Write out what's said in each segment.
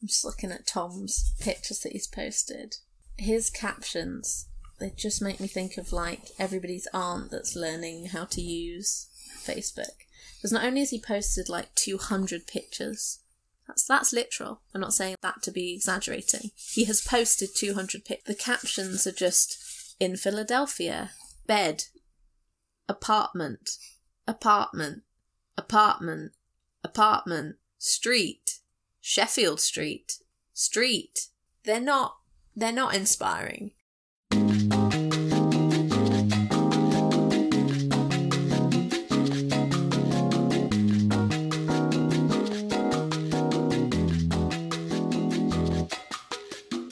I'm just looking at Tom's pictures that he's posted. His captions, they just make me think of like everybody's aunt that's learning how to use Facebook. Because not only has he posted like 200 pictures, that's that's literal. I'm not saying that to be exaggerating. He has posted 200 pictures. The captions are just in Philadelphia, bed, apartment, apartment, apartment, apartment, street, Sheffield Street, street. They're not they're not inspiring.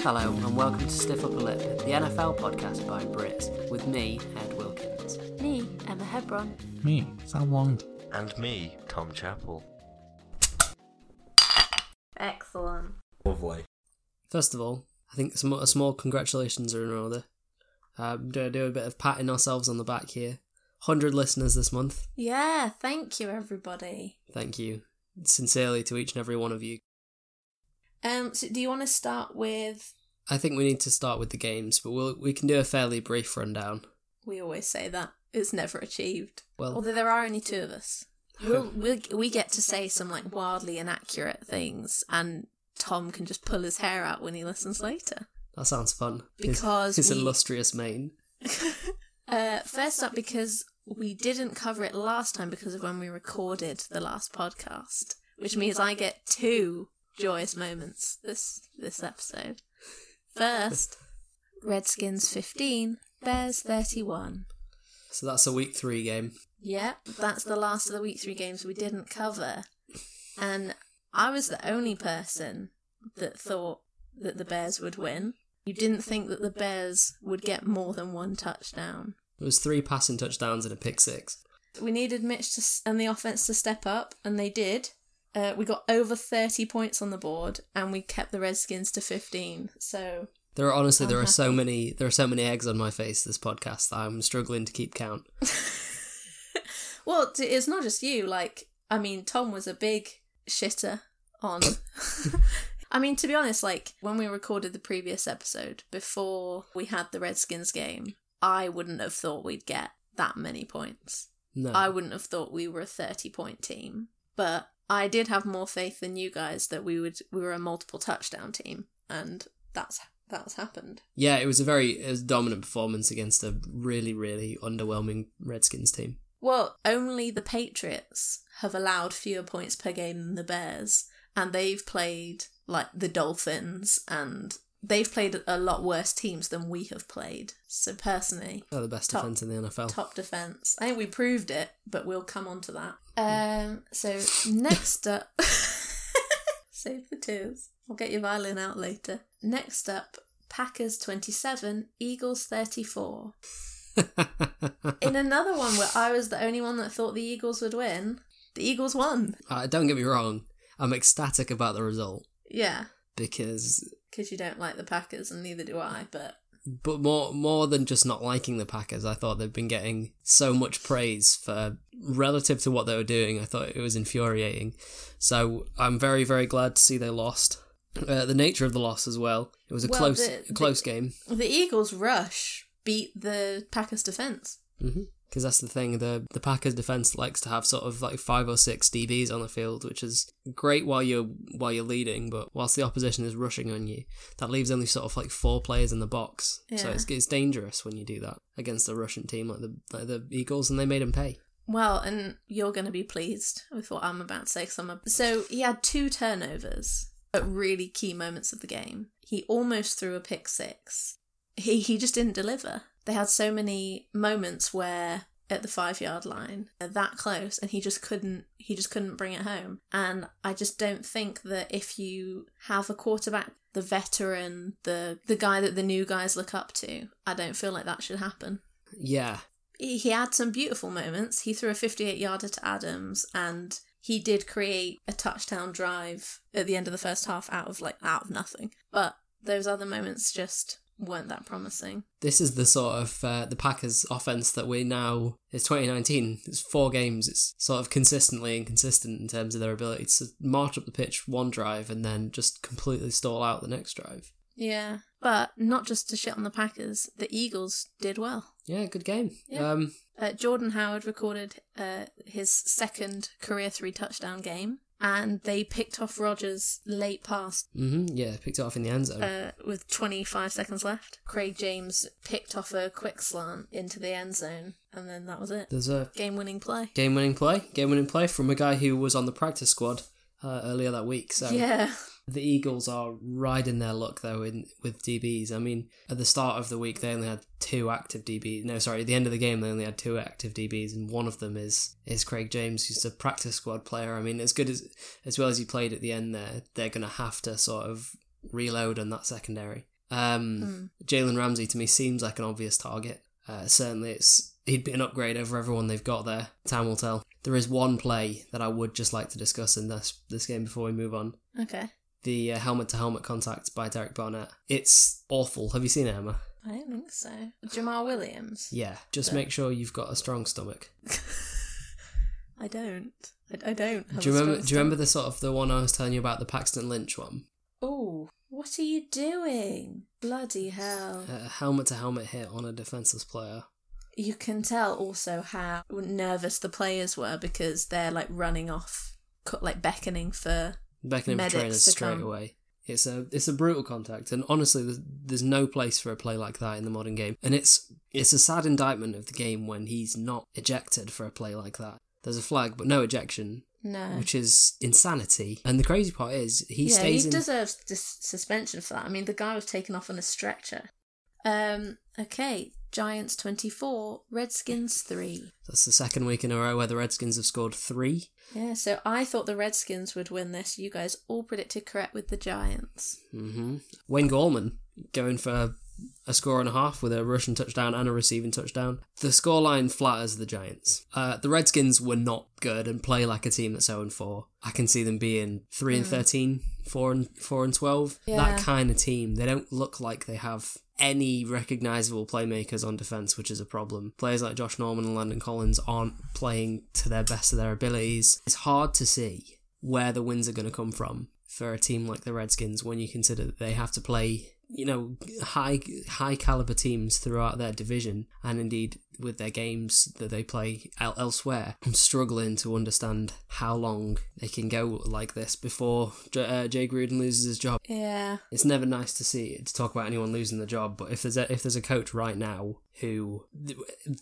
Hello, and welcome to Stiff Upper Lip, the NFL podcast by Brits, with me, Ed Wilkins. Me, Emma Hebron. Me, Sam Wong. And me, Tom Chappell. Excellent. Lovely. First of all, I think some, a small congratulations are in order. Um, do, do a bit of patting ourselves on the back here. 100 listeners this month. Yeah, thank you everybody. Thank you sincerely to each and every one of you. Um so do you want to start with I think we need to start with the games, but we'll, we can do a fairly brief rundown. we always say that it's never achieved. Well, Although there are only two of us. We'll, we'll, we get to say some like wildly inaccurate things and Tom can just pull his hair out when he listens later. that sounds fun. His- Because his, we- illustrious mane. Uh, first up, because we didn't cover it last time because of when we recorded the last podcast, which means I get two joyous moments this this episode. First, Redskins fifteen, Bears thirty one. So that's a week three game. Yep, that's the last of the week three games we didn't cover, and I was the only person that thought that the Bears would win. You didn't think that the Bears would get more than one touchdown. It was three passing touchdowns and a pick six. We needed Mitch to, and the offense to step up, and they did. Uh, we got over 30 points on the board, and we kept the Redskins to 15. So, There are honestly I'm there are so many there are so many eggs on my face this podcast that I'm struggling to keep count. well, it's not just you. Like, I mean, Tom was a big shitter on. I mean, to be honest, like, when we recorded the previous episode, before we had the Redskins game, I wouldn't have thought we'd get that many points. No. I wouldn't have thought we were a 30 point team, but I did have more faith than you guys that we would we were a multiple touchdown team and that's that's happened. Yeah, it was a very it was a dominant performance against a really, really underwhelming Redskins team. Well, only the Patriots have allowed fewer points per game than the Bears and they've played like the Dolphins and they've played a lot worse teams than we have played. So personally, They're the best Top- defense in the NFL. top defense. I think we proved it, but we'll come on to that. Um. So next up, save the tears. I'll get your violin out later. Next up, Packers twenty-seven, Eagles thirty-four. In another one where I was the only one that thought the Eagles would win, the Eagles won. uh, don't get me wrong, I'm ecstatic about the result Yeah, because because you don't like the Packers, and neither do I. But but more more than just not liking the Packers, I thought they've been getting so much praise for relative to what they were doing. I thought it was infuriating. So I'm very very glad to see they lost. Uh, the nature of the loss as well. It was a Well, close the- a close game. the Eagles' rush beat the Packers' defense. Mm-hmm. Because that's the thing. The the Packers defense likes to have sort of like five or six DBs on the field, which is great while you're while you're leading, but whilst the opposition is rushing on you, that leaves only sort of like four players in the box. So it's it's dangerous when you do that against a Russian team like the like the Eagles, and they made them pay. Well, and you're going to be pleased with what I'm about to say. Cause I'm a... So he had two turnovers at really key moments of the game. He almost threw a pick six. He he just didn't deliver. They had so many moments where at the five yard line, that close, and he just couldn't. He just couldn't bring it home. And I just don't think that if you have a quarterback, the veteran, the the guy that the new guys look up to, I don't feel like that should happen Yeah, he he had some beautiful moments. He threw a 58 yarder to Adams and he did create a touchdown drive at the end of the first half out of like out of nothing. But those other moments just weren't that promising. This is the sort of uh, the Packers offense that we now. It's 2019. It's four games. It's sort of consistently inconsistent in terms of their ability to march up the pitch one drive and then just completely stall out the next drive. Yeah. But not just to shit on the Packers, the Eagles did well. Yeah, good game. Yeah. Um, Uh, Jordan Howard recorded uh, his second career three touchdown game, and they picked off Rodgers late pass hmm yeah, picked it off in the end zone. uh, with 25 seconds left. Craig James picked off a quick slant into the end zone, and then that was it. There's a Game winning play. game winning play, game winning play from a guy who was on the practice squad uh, earlier that week. So Yeah. The Eagles are riding their luck though in with DBs. I mean, at the start of the week they only had two active DBs. No, sorry, at the end of the game they only had two active DBs, and one of them is is Craig James, who's a practice squad player. I mean, as good as as well as he played at the end there, they're gonna have to sort of reload on that secondary. Um, Jalen Ramsey to me seems like an obvious target. Uh, certainly, it's he'd be an upgrade over everyone they've got there. Time will tell. There is one play that I would just like to discuss in this this game before we move on. Okay. The helmet to helmet contact by Derek Barnett. It's awful. Have you seen it, Emma? I don't think so. Jamaal Williams? Yeah. Just Yeah. make sure you've got a strong stomach. I don't. I, I don't. Do you remember? Do you remember the sort of the one I was telling you about, the Paxton Lynch one? Oh, what are you doing? Bloody hell. A helmet to helmet hit on a defenseless player. You can tell also how nervous the players were because they're like running off, like beckoning for. Beckoning for Medics trainers straight come. away. It's a it's a brutal contact, and honestly, there's, there's no place for a play like that in the modern game. And it's it's a sad indictment of the game when he's not ejected for a play like that. There's a flag, but no ejection, No. which is insanity. And the crazy part is he yeah, stays he in. deserves dis- suspension for that. I mean, the guy was taken off on a stretcher. Um. Okay. Giants twenty four, Redskins three. That's the second week in a row where the Redskins have scored three. Yeah. So I thought the Redskins would win this. You guys all predicted correct with the Giants. hmm Wayne Gallman going for a score and a half with a rushing touchdown and a receiving touchdown. The scoreline flatters the Giants. Uh, the Redskins were not good and play like a team that's 0 and 4. I can see them being 3 and 13, 4 and 4 and 12. Yeah. That kind of team. They don't look like they have any recognizable playmakers on defense, which is a problem. Players like Josh Norman and Landon Collins aren't playing to their best of their abilities. It's hard to see where the wins are going to come from for a team like the Redskins when you consider that they have to play, you know, high high caliber teams throughout their division and indeed with their games that they play el- elsewhere. I'm struggling to understand how long they can go like this before J- uh, Jay Gruden loses his job. Yeah. It's never nice to see to talk about anyone losing the job, but if there's a, if there's a coach right now who the,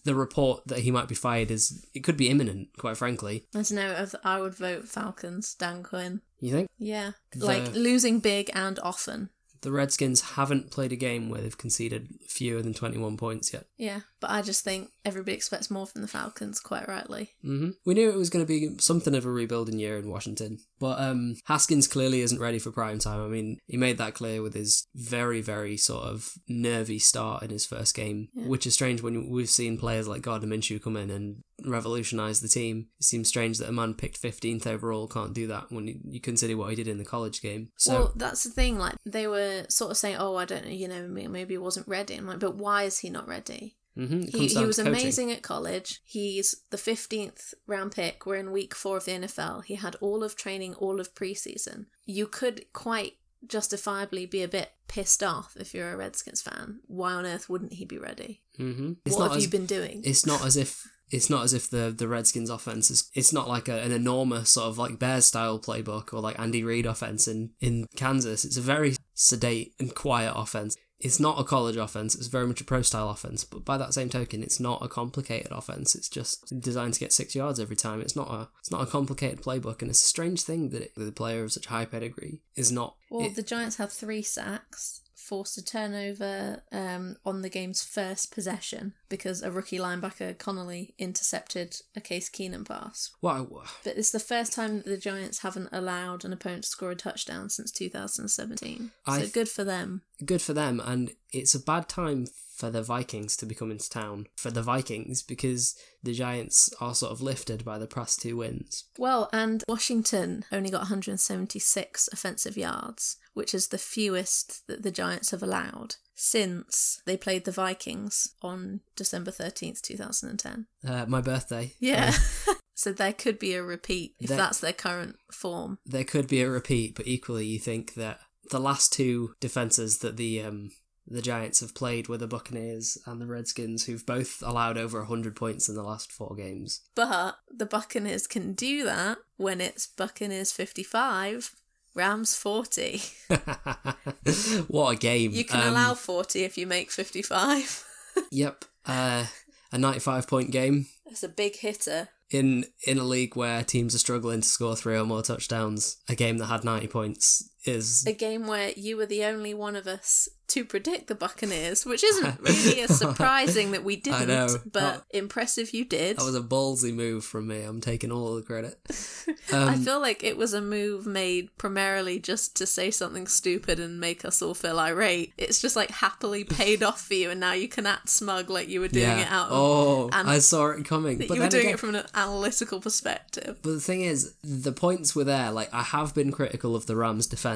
the report that he might be fired is it could be imminent, quite frankly. I don't know. I would vote Falcons. Dan Quinn. You think? Yeah. The- Like losing big and often. The Redskins haven't played a game where they've conceded fewer than 21 points yet. Yeah. But I just think everybody expects more from the Falcons, quite rightly. hmm We knew it was going to be something of a rebuilding year in Washington, but um, Haskins clearly isn't ready for prime time. I mean, he made that clear with his very, very sort of nervy start in his first game, Yeah. which is strange when we've seen players like Gardner Minshew come in and revolutionise the team. It seems strange that a man picked 15th overall can't do that when you, you consider what he did in the college game. So, well, that's the thing. Like they were sort of saying, "Oh, I don't know, you know, maybe he wasn't ready." I'm like, but why is he not ready? Mhm, He, he was amazing at college. He's the 15th round pick. We're in week four of the NFL. He had all of training, all of preseason. You could quite justifiably be a bit pissed off if you're a Redskins fan. Why on earth wouldn't he be ready? hmm what have you been doing? it's not as if it's not as if the the Redskins offense is it's not like a, an enormous sort of like Bears style playbook or like Andy Reid offense in in Kansas. It's a very sedate and quiet offense. It's not a college offense. It's very much a pro style offense. But by that same token, it's not a complicated offense. It's just designed to get six yards every time. It's not a it's not a complicated playbook. And it's a strange thing that, it, that a player of such high pedigree is not. Well, it- the Giants have three sacks, forced a turnover um, on the game's first possession because a rookie linebacker, Connelly, intercepted a Case Keenum pass. wow. But it's the first time that the Giants haven't allowed an opponent to score a touchdown since 2017. I so th- good for them. good for them and it's a bad time for the Vikings to be coming to town for the Vikings because the Giants are sort of lifted by the past two wins. Well, and Washington only got 176 offensive yards, which is the fewest that the Giants have allowed since they played the Vikings on December 13th, 2010. Uh, my birthday. Yeah. so there could be a repeat if That- that's their current form. there could be a repeat, but equally, you think that the last two defenses that the um, the Giants have played were the Buccaneers and the Redskins, who've both allowed over hundred points in the last four games. But the Buccaneers can do that when it's Buccaneers 55, Rams 40. what a game! You can Um, allow 40 if you make 55. Yep, uh, a ninety-five point game That's a big hitter. in in a league where teams are struggling to score three or more touchdowns. A game that had ninety points is A game where you were the only one of us to predict the Buccaneers, which isn't really as surprising that we didn't, know. but Oh. impressive you did. that was a ballsy move from me. I'm taking all the credit. I Um, feel like it was a move made primarily just to say something stupid and make us all feel irate. It's just like happily paid off for you, and now you can act smug like you were doing yeah. it out of oh, and- I saw it coming. but you were doing again, it from an analytical perspective. But the thing is, the points were there. Like I have been critical of the Rams' defense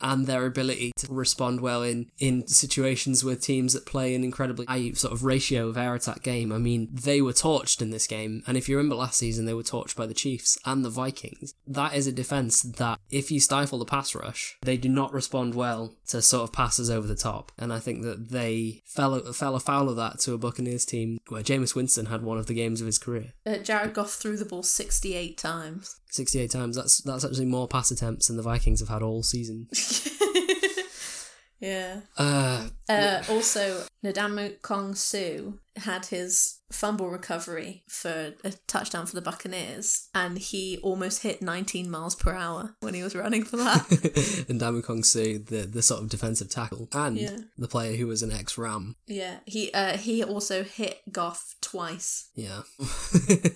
and their ability to respond well in in situations with teams that play an incredibly high sort of ratio of air attack game. I mean, they were torched in this game, and if you remember last season, they were torched by the Chiefs and the Vikings. That is a defense that, if you stifle the pass rush, they do not respond well to sort of passes over the top. And I think that they fell fell afoul of that to a Buccaneers team where Jameis Winston had one of the games of his career. Uh, Jared Goff threw the ball 68 times. 68 times. That's that's actually more pass attempts than the Vikings have had all season. yeah. Uh, Uh, also, Ndamukong Suh had his fumble recovery for a touchdown for the Buccaneers, and he almost hit 19 miles per hour when he was running for that. Ndamukong Suh, the the sort of defensive tackle, and Yeah. the player who was an ex Ram. yeah, he uh, he also hit Goff twice. Yeah,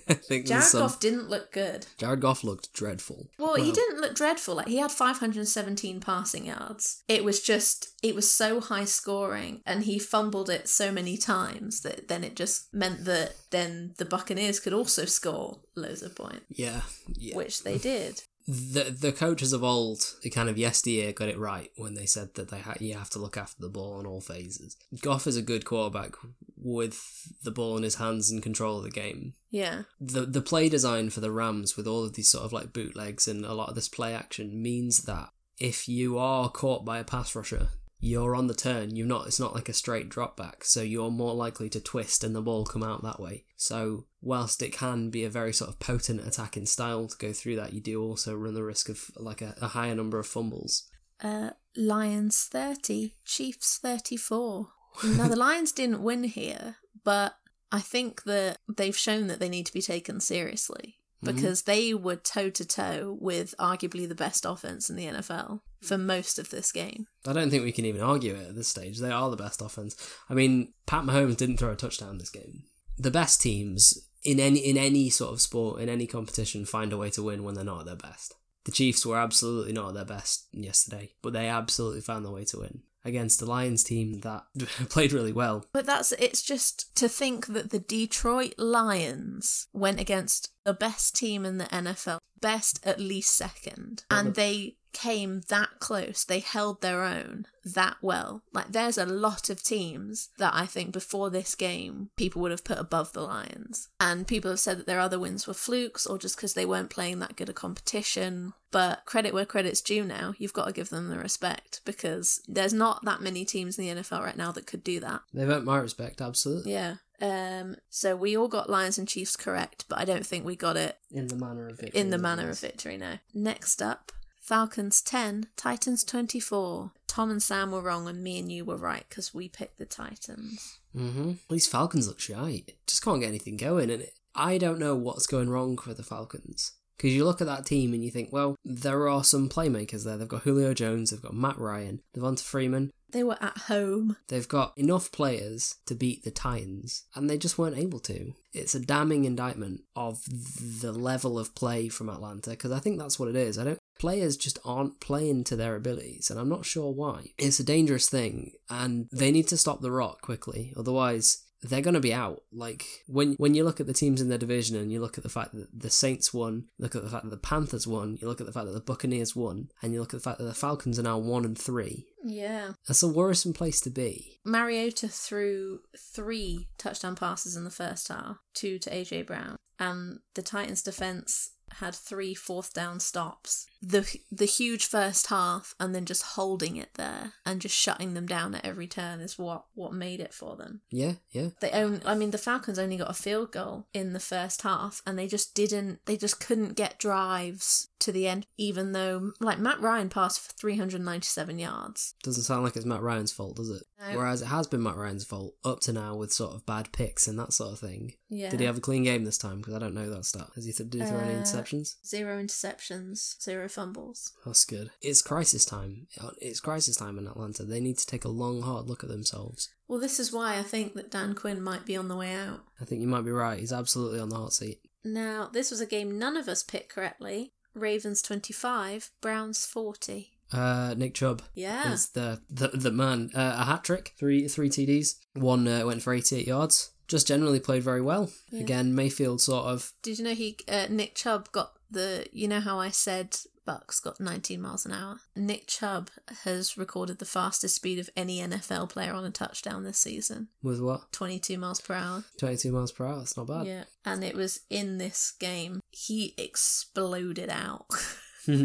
I think Jared some. Goff didn't look good. Jared Goff looked dreadful. Well, he didn't look dreadful. Like he had 517 passing yards. It was just it was so high scoring and he fumbled it so many times that then it just meant that then the Buccaneers could also score loads of points, Yeah, yeah. which they did. The the coaches of old, the kind of yesteryear, got it right when they said that they ha- you have to look after the ball in all phases. Goff is a good quarterback with the ball in his hands and control of the game. Yeah. the the play design for the Rams with all of these sort of like bootlegs and a lot of this play action means that if you are caught by a pass rusher, you're on the turn. You're not. It's not like a straight drop back, so you're more likely to twist and the ball come out that way. So whilst it can be a very sort of potent attacking style to go through that, you do also run the risk of like a, a higher number of fumbles. Uh, Lions 30, Chiefs 34. Now, the Lions didn't win here, but I think that they've shown that they need to be taken seriously Mm-hmm. because they were toe to toe with arguably the best offense in the NFL for most of this game. I don't think we can even argue it at this stage. They are the best offense. I mean, Pat Mahomes didn't throw a touchdown this game. The best teams in any in any sort of sport in any competition find a way to win when they're not at their best. The Chiefs were absolutely not at their best yesterday, but they absolutely found their way to win against the Lions team that played really well. But that's it's just to think that the Detroit Lions went against the best team in the NFL, best at least second, and they came that close. They held their own that well. Like there's a lot of teams that I think before this game people would have put above the Lions. And people have said that their other wins were flukes or just because they weren't playing that good a competition. But credit where credit's due now. You've got to give them the respect because there's not that many teams in the NFL right now that could do that. They've earned my respect, absolutely. Yeah. Um. So we all got Lions and Chiefs correct, but I don't think we got it In the manner of victory. in the manner of victory now. Next up, Falcons 10, Titans 24. Tom and Sam were wrong and me and you were right because we picked the Titans. Mm-hmm. These Falcons look shy. Just can't get anything going, and I don't know what's going wrong with the Falcons Because you look at that team and you think, well, there are some playmakers there. They've got Julio Jones, they've got Matt Ryan, Devonta Freeman. They were at home. They've got enough players to beat the Titans, and they just weren't able to. It's a damning indictment of the level of play from Atlanta, because I think that's what it is. I don't. Players just aren't playing to their abilities, and I'm not sure why. It's a dangerous thing, and they need to stop the rot quickly. Otherwise, they're going to be out. Like when when you look at the teams in their division and you look at the fact that the Saints won, look at the fact that the Panthers won, you look at the fact that the Buccaneers won, and you look at the fact that the Falcons are now one and three. Yeah. That's a worrisome place to be. Mariota threw three touchdown passes in the first half, two to AJ Brown, and the Titans' defense had three fourth down stops. The the huge first half and then just holding it there and just shutting them down at every turn is what what made it for them. Yeah, yeah. They own I mean the Falcons only got a field goal in the first half and they just didn't they just couldn't get drives to the end even though like Matt Ryan passed for 397 yards. Doesn't sound like it's Matt Ryan's fault, does it? No. Whereas it has been Matt Ryan's fault up to now with sort of bad picks and that sort of thing. Yeah. Did he have a clean game this time? Because I don't know that stat. Has he th- did he throw any Uh, interceptions? Zero interceptions, zero fumbles. That's good. It's crisis time. It's crisis time in Atlanta. They need to take a long, hard look at themselves. Well, this is why I think that Dan Quinn might be on the way out. I think you might be right. He's absolutely on the hot seat. Now, this was a game none of us picked correctly. Ravens 25, Browns 40. Uh, Nick Chubb Yeah. is the the, the man. Uh, a hat trick, three three TDs. One uh, went for 88 yards. Just generally played very well. Yeah. Again, Mayfield sort of Did you know he uh, Nick Chubb got the you know how I said Bucks got 19 miles an hour? Nick Chubb has recorded the fastest speed of any NFL player on a touchdown this season. with what 22 miles per hour. 22 miles per hour. That's not bad. Yeah. And it was in this game. He exploded out.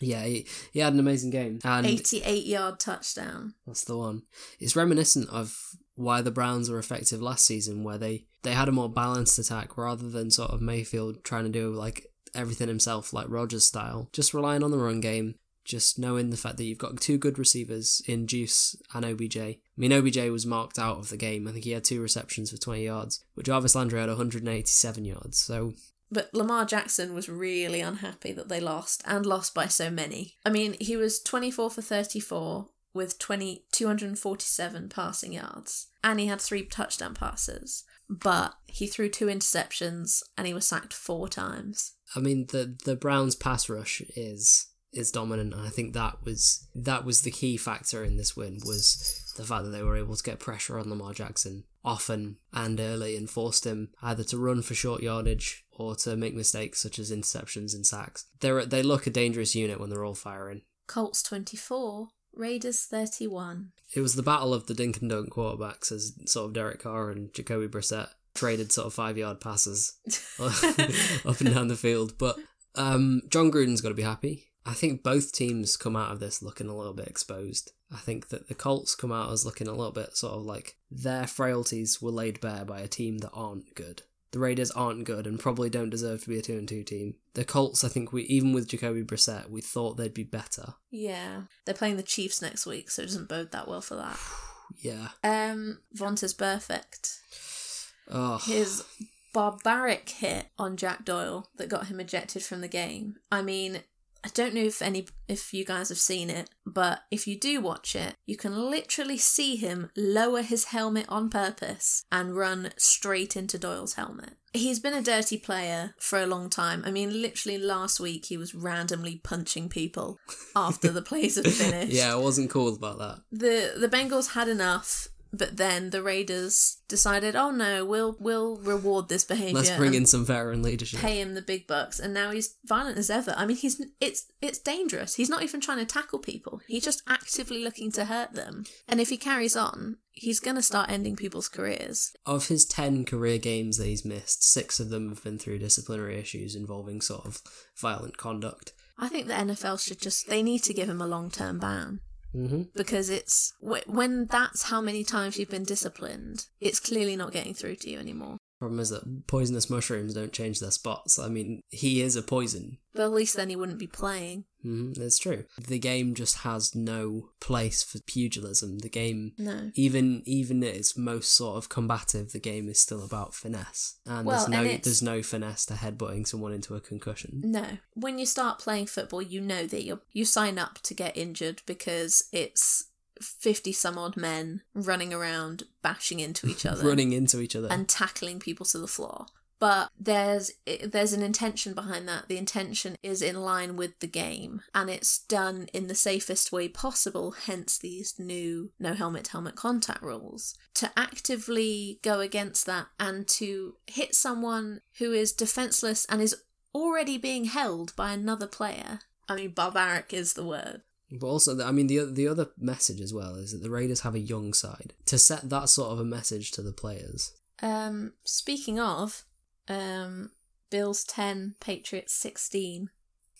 Yeah, he, he had an amazing game, and 88 yard touchdown. that's the one. It's reminiscent of why the Browns were effective last season, where they they had a more balanced attack rather than sort of Mayfield trying to do like everything himself, like Rodgers style. Just relying on the run game, just knowing the fact that you've got two good receivers in Juice and OBJ. I mean, OBJ was marked out of the game. I think he had two receptions for 20 yards, but Jarvis Landry had 187 yards. So But Lamar Jackson was really unhappy that they lost and lost by so many. I mean, he was 24 for 34 with 20, 247 passing yards and he had three touchdown passes. But he threw two interceptions and he was sacked four times. I mean, the the Browns pass rush is is dominant, and I think that was that was the key factor in this win was the fact that they were able to get pressure on Lamar Jackson often and early and forced him either to run for short yardage or to make mistakes such as interceptions and sacks. They they look a dangerous unit when they're all firing. Colts 24, Raiders 31. It was the battle of the dink and dunk quarterbacks as sort of Derek Carr and Jacoby Brissett traded sort of five yard passes up and down the field. But um, Jon Gruden's got to be happy. I think both teams come out of this looking a little bit exposed. I think that the Colts come out as looking a little bit sort of like their frailties were laid bare by a team that aren't good. The Raiders aren't good and probably don't deserve to be a two and two team. The Colts, I think we even with Jacoby Brissett, we thought they'd be better. Yeah. They're playing the Chiefs next week, so it doesn't bode that well for that. Yeah. Um, Vontaze Burfict. Oh, his barbaric hit on Jack Doyle that got him ejected from the game. I mean, I don't know if any if you guys have seen it, but if you do watch it, you can literally see him lower his helmet on purpose and run straight into Doyle's helmet. He's been a dirty player for a long time. I mean, literally last week he was randomly punching people after the plays had finished. yeah, I wasn't cool about that. the the Bengals had enough, but then the Raiders decided, oh no, we'll we'll reward this behavior. Let's bring in some veteran leadership. pay him the big bucks, and now he's violent as ever. I mean, he's it's it's dangerous. He's not even trying to tackle people. He's just actively looking to hurt them. And if he carries on, he's gonna start ending people's careers. Of his 10 career games that he's missed, six of them have been through disciplinary issues involving sort of violent conduct. I think the NFL should just they need to give him a long term ban. Hmm Because it's when that's how many times you've been disciplined, it's clearly not getting through to you anymore. Problem is that poisonous mushrooms don't change their spots. I mean, he is a poison. But at least then he wouldn't be playing. Mm, it's true. The game just has no place for pugilism. The game, No. even even at its most sort of combative, the game is still about finesse. And Well, there's no and there's no finesse to headbutting someone into a concussion. No. When you start playing football, you know that you you sign up to get injured because it's 50 some odd men running around bashing into each other Running into each other. and tackling people to the floor. But there's there's an intention behind that. The intention is in line with the game, and it's done in the safest way possible. Hence these new no helmet helmet contact rules. To actively go against that and to hit someone who is defenseless and is already being held by another player. I mean, barbaric is the word. But also, I mean, the the other message as well is that the Raiders have a young side. To set that sort of a message to the players, Um, speaking of, um, Bills 10, Patriots 16.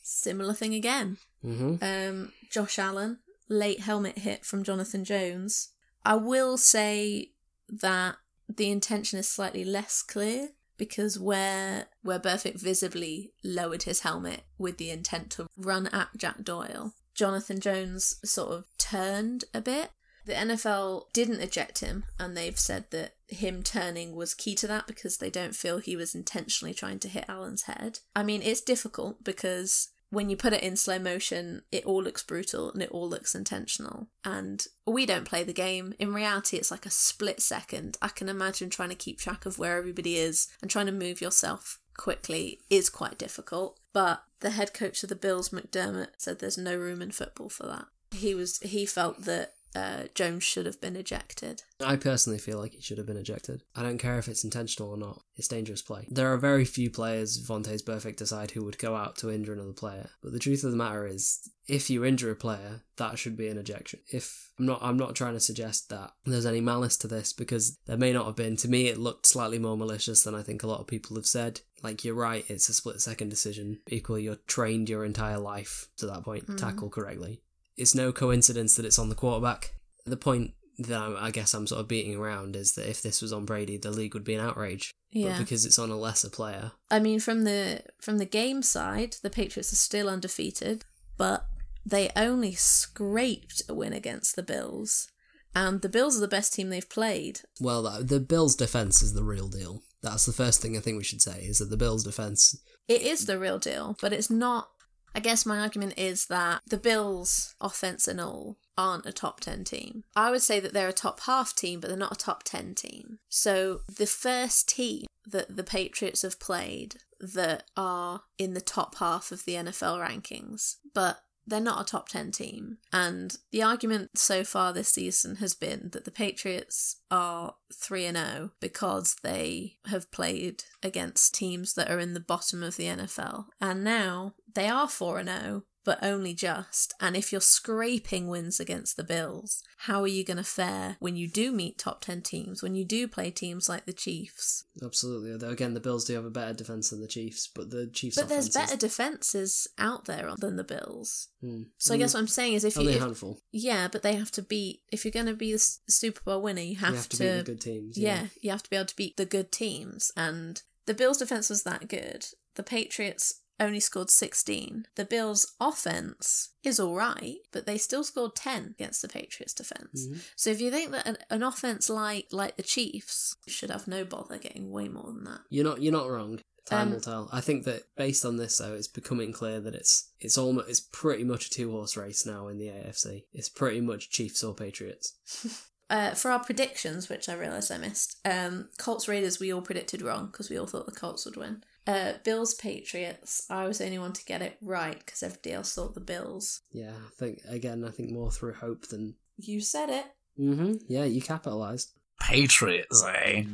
Similar thing again. hmm Um, Josh Allen, late helmet hit from Jonathan Jones. I will say that the intention is slightly less clear because where where Burfict visibly lowered his helmet with the intent to run at Jack Doyle, Jonathan Jones sort of turned a bit. The NFL didn't eject him, and they've said that him turning was key to that because they don't feel he was intentionally trying to hit Allen's head. I mean, it's difficult because when you put it in slow motion, it all looks brutal and it all looks intentional. And we don't play the game. In reality, it's like a split second. I can imagine trying to keep track of where everybody is and trying to move yourself quickly is quite difficult. But the head coach of the Bills, McDermott, said there's no room in football for that. He was he felt that uh, Jones should have been ejected. I personally feel like he should have been ejected. I don't care if it's intentional or not. It's dangerous play. There are very few players, Vontaze Burfict aside, who would go out to injure another player. But the truth of the matter is, if you injure a player, that should be an ejection. If I'm not, I'm not trying to suggest that there's any malice to this because there may not have been. To me, it looked slightly more malicious than I think a lot of people have said. Like you're right, it's a split second decision. Equally, you're trained your entire life to that point, mm-hmm. tackle correctly. It's no coincidence that it's on the quarterback. The point that I'm, I guess I'm sort of beating around is that if this was on Brady, the league would be an outrage. Yeah. But because it's on a lesser player, I mean, from the from the game side, the Patriots are still undefeated, but they only scraped a win against the Bills, and the Bills are the best team they've played. well, the Bills' defense is the real deal. That's the first thing I think we should say is that the Bills' defense. It is the real deal, but it's not. I guess my argument is that the Bills, offense and all, aren't a top 10 team. I would say that they're a top half team, but they're not a top 10 team. So the first team that the Patriots have played that are in the top half of the NFL rankings, but they're not a top 10 team. And the argument so far this season has been that the Patriots are 3 and 0 because they have played against teams that are in the bottom of the NFL. And now they are 4 and 0, but only just. And if you're scraping wins against the Bills, how are you going to fare when you do meet top 10 teams, when you do play teams like the Chiefs? Absolutely. Although, Again, the Bills do have a better defense than the Chiefs, but the Chiefs' But there's better defenses out there than the Bills. Hmm. So I guess what I'm saying is if you only if, a handful. Yeah, but they have to beat. If you're going to be the Super Bowl winner, you have, you have to, to. beat the good teams. yeah. you have to be able to beat the good teams. And the Bills' defense was that good. The Patriots only scored 16. The Bills' offense is all right, but they still scored 10 against the Patriots' defense. Mhm. So if you think that an, an offense like like the Chiefs should have no bother getting way more than that. You're not. You're not wrong. Time Um, will tell. I think that based on this, though, it's becoming clear that it's it's almost it's pretty much a two horse race now in the AFC. It's pretty much Chiefs or Patriots. Uh, for our predictions, which I realised I missed, um, Colts Raiders we all predicted wrong because we all thought the Colts would win. Uh, Bills Patriots, I was the only one to get it right because everybody else thought the Bills. Yeah, I think again. I think more through hope than. You said it. hmm Yeah, you capitalized. Patriots, eh?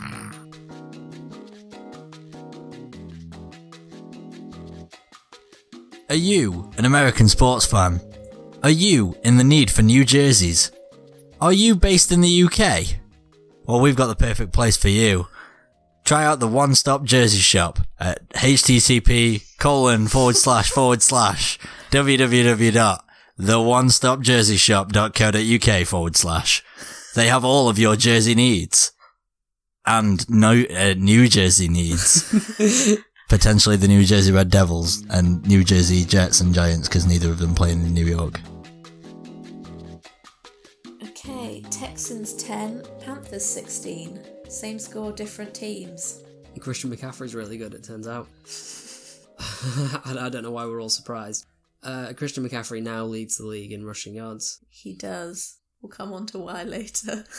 Are you an American sports fan? Are you in the need for new jerseys? Are you based in the UK? Well, we've got the perfect place for you. Try out the one stop jersey shop at http colon forward slash forward slash www.theonestopjerseyshop.co.uk forward slash. They have all of your jersey needs. and no uh, New Jersey needs potentially the New Jersey Red Devils and New Jersey Jets and Giants because neither of them play in New York. Okay, Texans 10, Panthers 16. Same score, different teams. Christian McCaffrey's really good, it turns out. I don't know why we're all surprised. Uh, Christian McCaffrey now leads the league in rushing yards. He does. We'll come on to why later.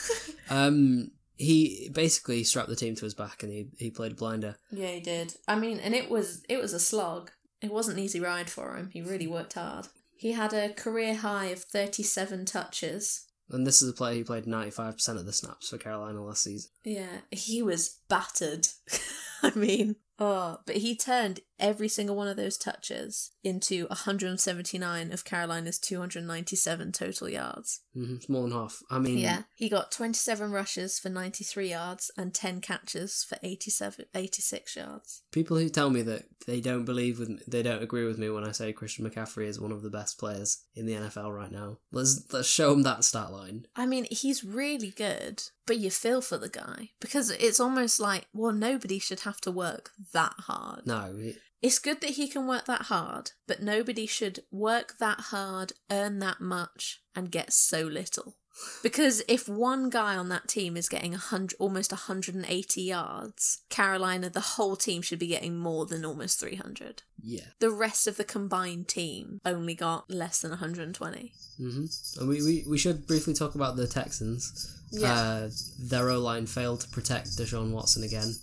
Um, he basically strapped the team to his back and he, he played a blinder. yeah, he did. I mean, and it was it was a slog. It wasn't an easy ride for him. He really worked hard. He had a career high of 37 touches. And this is a player who played 95% of the snaps for Carolina last season. Yeah, he was battered. I mean, oh, but he turned every single one of those touches into 179 of Carolina's 297 total yards. hmm It's more than half. I mean, Yeah, he got 27 rushes for 93 yards and 10 catches for 87 86 yards. people who tell me that they don't believe with me, they don't agree with me when I say Christian McCaffrey is one of the best players in the NFL right now. Let's let's show them that stat line. I mean, he's really good, but you feel for the guy because it's almost like, well, nobody should have to work that hard. No, it- It's good that he can work that hard, but nobody should work that hard, earn that much, and get so little. Because if one guy on that team is getting 100, almost 180 yards, Carolina, the whole team should be getting more than almost 300. yeah. The rest of the combined team only got less than 120. hmm And we, we, we should briefly talk about the Texans. Yeah. Uh, their O line failed to protect Deshaun Watson again.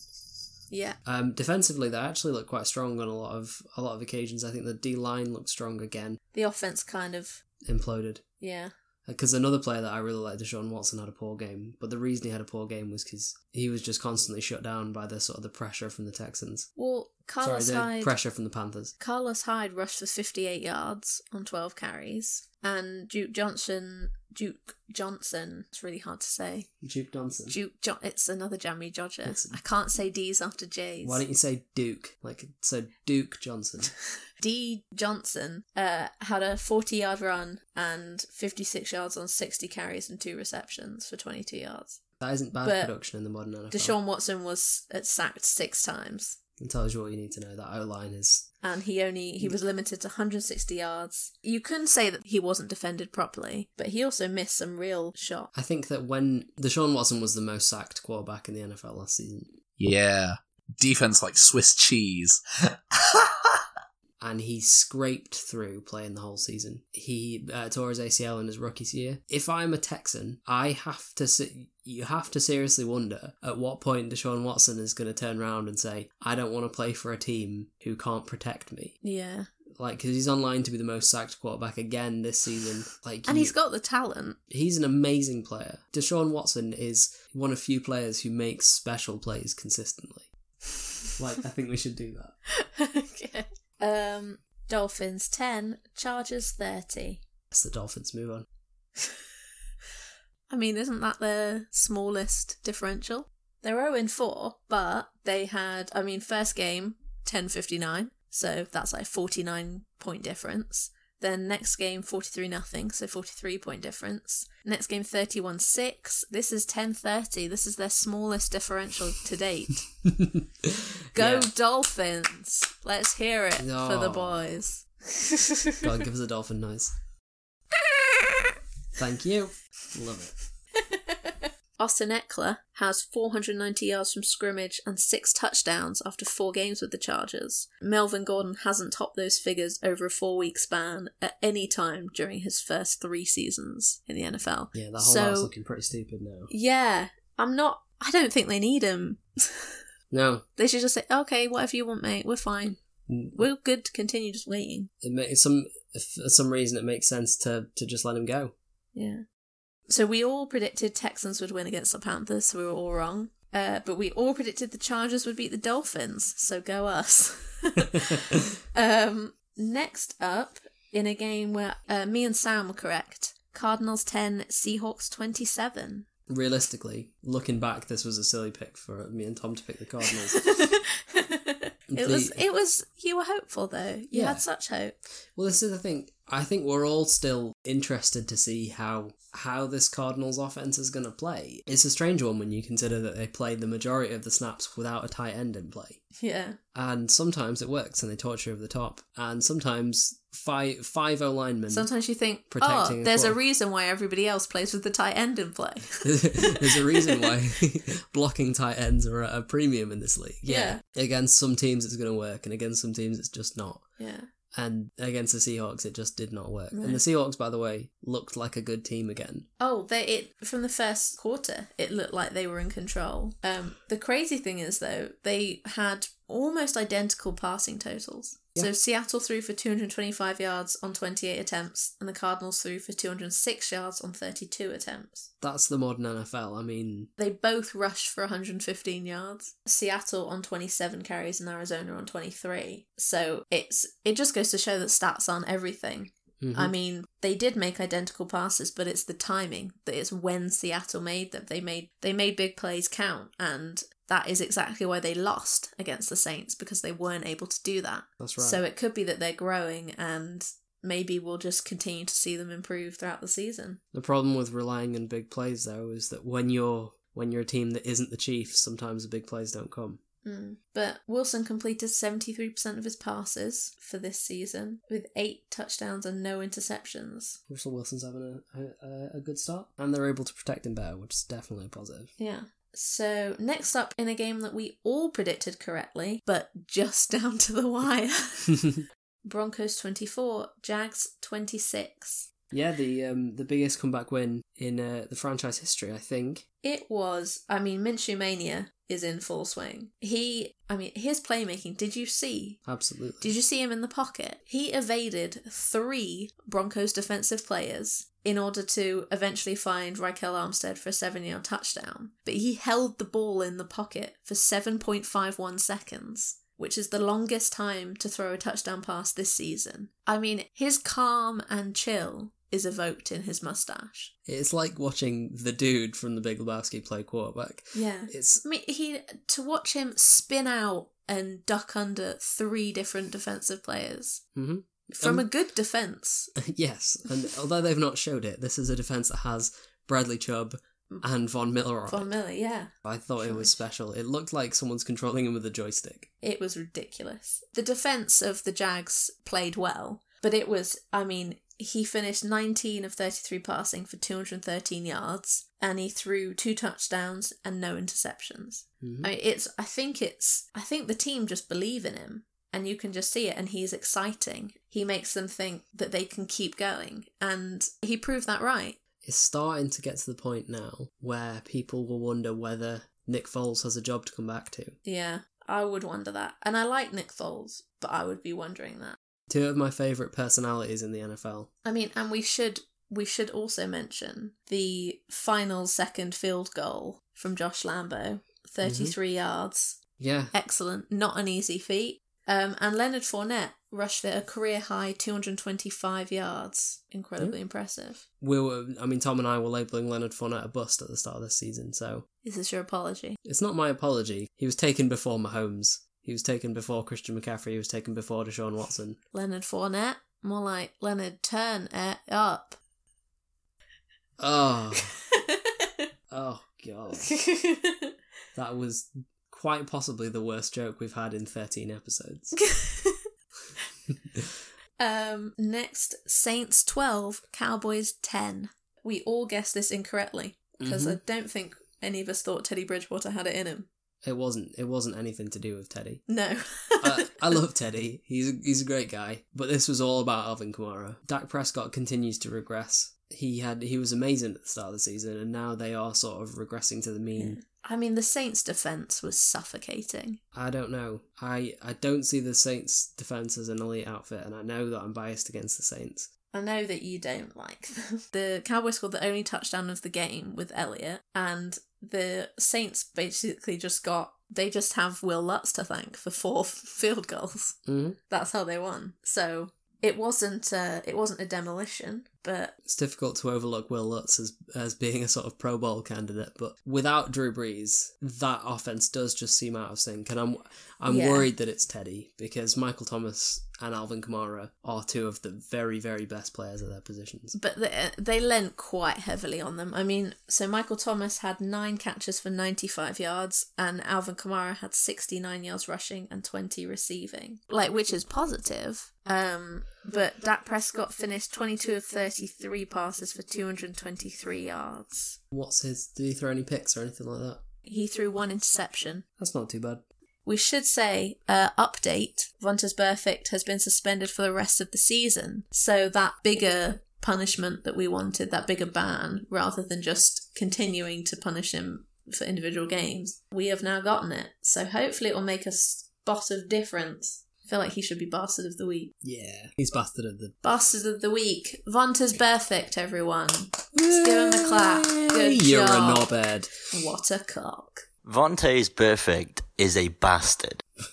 Yeah. Um, defensively, they actually look quite strong on a lot of a lot of occasions. I think the D line looked strong again. The offense kind of, Imploded yeah. because another player that I really like, Deshaun Watson, had a poor game. But the reason he had a poor game was because he was just constantly shut down by the sort of the pressure from the Texans. Well, Carlos Sorry, the Hyde. pressure from the Panthers. Carlos Hyde rushed for 58 yards on 12 carries, and Duke Johnson, Duke Johnson, it's really hard to say. Duke Johnson. Duke, it's another jammy dodger. It's- I can't say D's after J's. Why don't you say Duke? Like so, Duke Johnson. D Johnson uh, had a 40 yard run and 56 yards on 60 carries and two receptions for 22 yards. That isn't bad But production in the modern NFL. Deshaun Watson was sacked six times. It tells you all you need to know. That O line is and he only he was limited to 160 yards. You couldn't say that he wasn't defended properly, but he also missed some real shots. I think that when Deshaun Watson was the most sacked quarterback in the NFL last season, Yeah. Defense like Swiss cheese. and he scraped through playing the whole season. He uh, tore his ACL in his rookie year. If I'm a Texan, I have to se- you have to seriously wonder at what point Deshaun Watson is going to turn around and say, "I don't want to play for a team who can't protect me." Yeah, Like, because he's online to be the most sacked quarterback again this season. Like, and you- he's got the talent. he's an amazing player. Deshaun Watson is one of few players who makes special plays consistently. Like, I think we should do that. Um, Dolphins 10, Chargers 30. That's the Dolphins. Move on. I mean, isn't that their smallest differential? They're 0 in 4, but they had, I mean, first game, 10 59, so that's like 49 point difference. Then next game, 43 nothing, so 43 point difference. Next game, 31 6. This is 10 30. This is their smallest differential to date. Go Yeah. Dolphins! Let's hear it for the Oh. boys. God, give us a dolphin noise. Thank you. Love it. Austin Ekeler has 490 yards from scrimmage and six touchdowns after four games with the Chargers. Melvin Gordon hasn't topped those figures over a four week span at any time during his first three seasons in the NFL. Yeah, that whole So- lot's looking pretty stupid now. Yeah, I'm not. I don't think they need him. No, They should just say, okay, whatever you want, mate, we're fine. Mm. We're good to continue just waiting. it makes some for some reason it makes sense to to just let him go. Yeah. So we all predicted Texans would win against the Panthers, so we were all wrong. Uh, but we all predicted the Chargers would beat the Dolphins, so go us. um, next up, in a game where uh, me and Sam were correct, Cardinals 10, Seahawks 27. Realistically, looking back, this was a silly pick for me and Tom to pick the Cardinals. it was, it was, you were hopeful though. You Yeah. had such hope. well, this is the thing. I think we're all still interested to see how how this Cardinals offense is going to play. It's a strange one when you consider that they played the majority of the snaps without a tight end in play. Yeah. And sometimes it works and they you over the top. And sometimes five five O linemen Sometimes you think, oh, Protecting oh, the there's a reason why everybody else plays with the tight end in play. There's a reason why blocking tight ends are at a premium in this league. Yeah. Against some teams it's going to work, and against some teams it's just not. yeah. And against the Seahawks it just did not work. No. And the Seahawks, by the way, looked like a good team again. Oh, they it from the first quarter, it looked like they were in control. Um, the crazy thing is though, they had almost identical passing totals. So Seattle threw for 225 yards on 28 attempts, and the Cardinals threw for 206 yards on 32 attempts. That's the modern NFL. I mean, They both rushed for 115 yards. Seattle on 27 carries and Arizona on 23. So it's it just goes to show that stats aren't everything. mhm. I mean, they did make identical passes, but it's the timing that it's when Seattle made them. They made they made big plays count, and that is exactly why they lost against the Saints because they weren't able to do that. that's right. So it could be that they're growing, and maybe we'll just continue to see them improve throughout the season. The problem with relying on big plays though is that when you're when you're a team that isn't the Chiefs, sometimes the big plays don't come. Mm. But Wilson completed 73% of his passes for this season with eight touchdowns and no interceptions. Russell Wilson's having a, a, a good start, and they're able to protect him better, which is definitely a positive. Yeah. So, next up in a game that we all predicted correctly, but just down to the wire Broncos 24, Jags 26. yeah, the um the biggest comeback win in uh, the franchise history, I think. It was, I mean, Minshew Mania is in full swing. He, I mean, his playmaking, did you see? Absolutely. Did you see him in the pocket? He evaded three Broncos defensive players in order to eventually find Ryquell Armstead for a seven yard touchdown. But he held the ball in the pocket for 7.51 seconds, which is the longest time to throw a touchdown pass this season. I mean, his calm and chill is evoked in his mustache. It's like watching the dude from the Big Lebowski play quarterback. Yeah. It's I mean, he to watch him spin out and duck under three different defensive players hmm from Um, a good defense. yes, and although they've not showed it, this is a defense that has Bradley Chubb and Von Miller on Von it. Miller, yeah. I thought it was special. It looked like someone's controlling him with a joystick. It was ridiculous. The defense of the Jags played well, but it was, I mean, he finished 19 of 33 passing for 213 yards, and he threw two touchdowns and no interceptions. Mhm. I mean, it's, I think it's, I think the team just believe in him. And you can just see it, and he's exciting. He makes them think that they can keep going, and he proved that right. It's starting to get to the point now where people will wonder whether Nick Foles has a job to come back to. Yeah, I would wonder that. And I like Nick Foles, but I would be wondering that. Two of my favourite personalities in the NFL. I mean, and we should we should also mention the final second field goal from Josh Lambo, 33 yards. Yeah, Excellent, not an easy feat. Um, and Leonard Fournette rushed for a career high 225 yards. Incredibly impressive. we were. I mean, Tom and I were labeling Leonard Fournette a bust at the start of this season, so Is this your apology? it's not my apology. He was taken before Mahomes. He was taken before Christian McCaffrey. He was taken before Deshaun Watson. Leonard Fournette? More like Leonard Turn it up. Oh, oh god, that was quite possibly the worst joke we've had in thirteen episodes. um, next, Saints 12, Cowboys 10. We all guessed this incorrectly because I don't think any of us thought Teddy Bridgewater had it in him. It wasn't. It wasn't anything to do with Teddy. No. I, I love Teddy. He's a, he's a great guy. But this was all about Alvin Kamara. Dak Prescott continues to regress. He had he was amazing at the start of the season, and now they are sort of regressing to the mean. I mean, the Saints' defense was suffocating. I don't know. I I don't see the Saints defense as an elite outfit, and I know that I'm biased against the Saints. I know that you don't like them. The Cowboys scored the only touchdown of the game with Elliott, and the Saints basically just got. They just have Will Lutz to thank for four field goals. hmm That's how they won. So it wasn't. Uh, it wasn't a demolition, but It's difficult to overlook Will Lutz as as being a sort of Pro Bowl candidate, but without Drew Brees, that offense does just seem out of sync, and I'm I'm Yeah. worried that it's Teddy because Michael Thomas and Alvin Kamara are two of the very very best players at their positions. but they, they lent quite heavily on them. I mean, so Michael Thomas had nine catches for 95 yards, and Alvin Kamara had 69 yards rushing and 20 receiving, like which is positive. Um, but Dak Prescott finished 22 of 33 passes for 223 yards. What's his? Did he throw any picks or anything like that? He threw one interception. That's not too bad. We should say, uh, update, Vontaze Burfict has been suspended for the rest of the season. So that bigger punishment that we wanted, that bigger ban, rather than just continuing to punish him for individual games, we have now gotten it. So hopefully it will make a spot of difference. I feel like he should be Bastard of the Week. Yeah, he's bastard of the. Bastard of the Week. Vontaze Burfict, everyone. Let's give him a clap. Good You're job. a knobhead. What a cock. Vontaze Burfict is a bastard.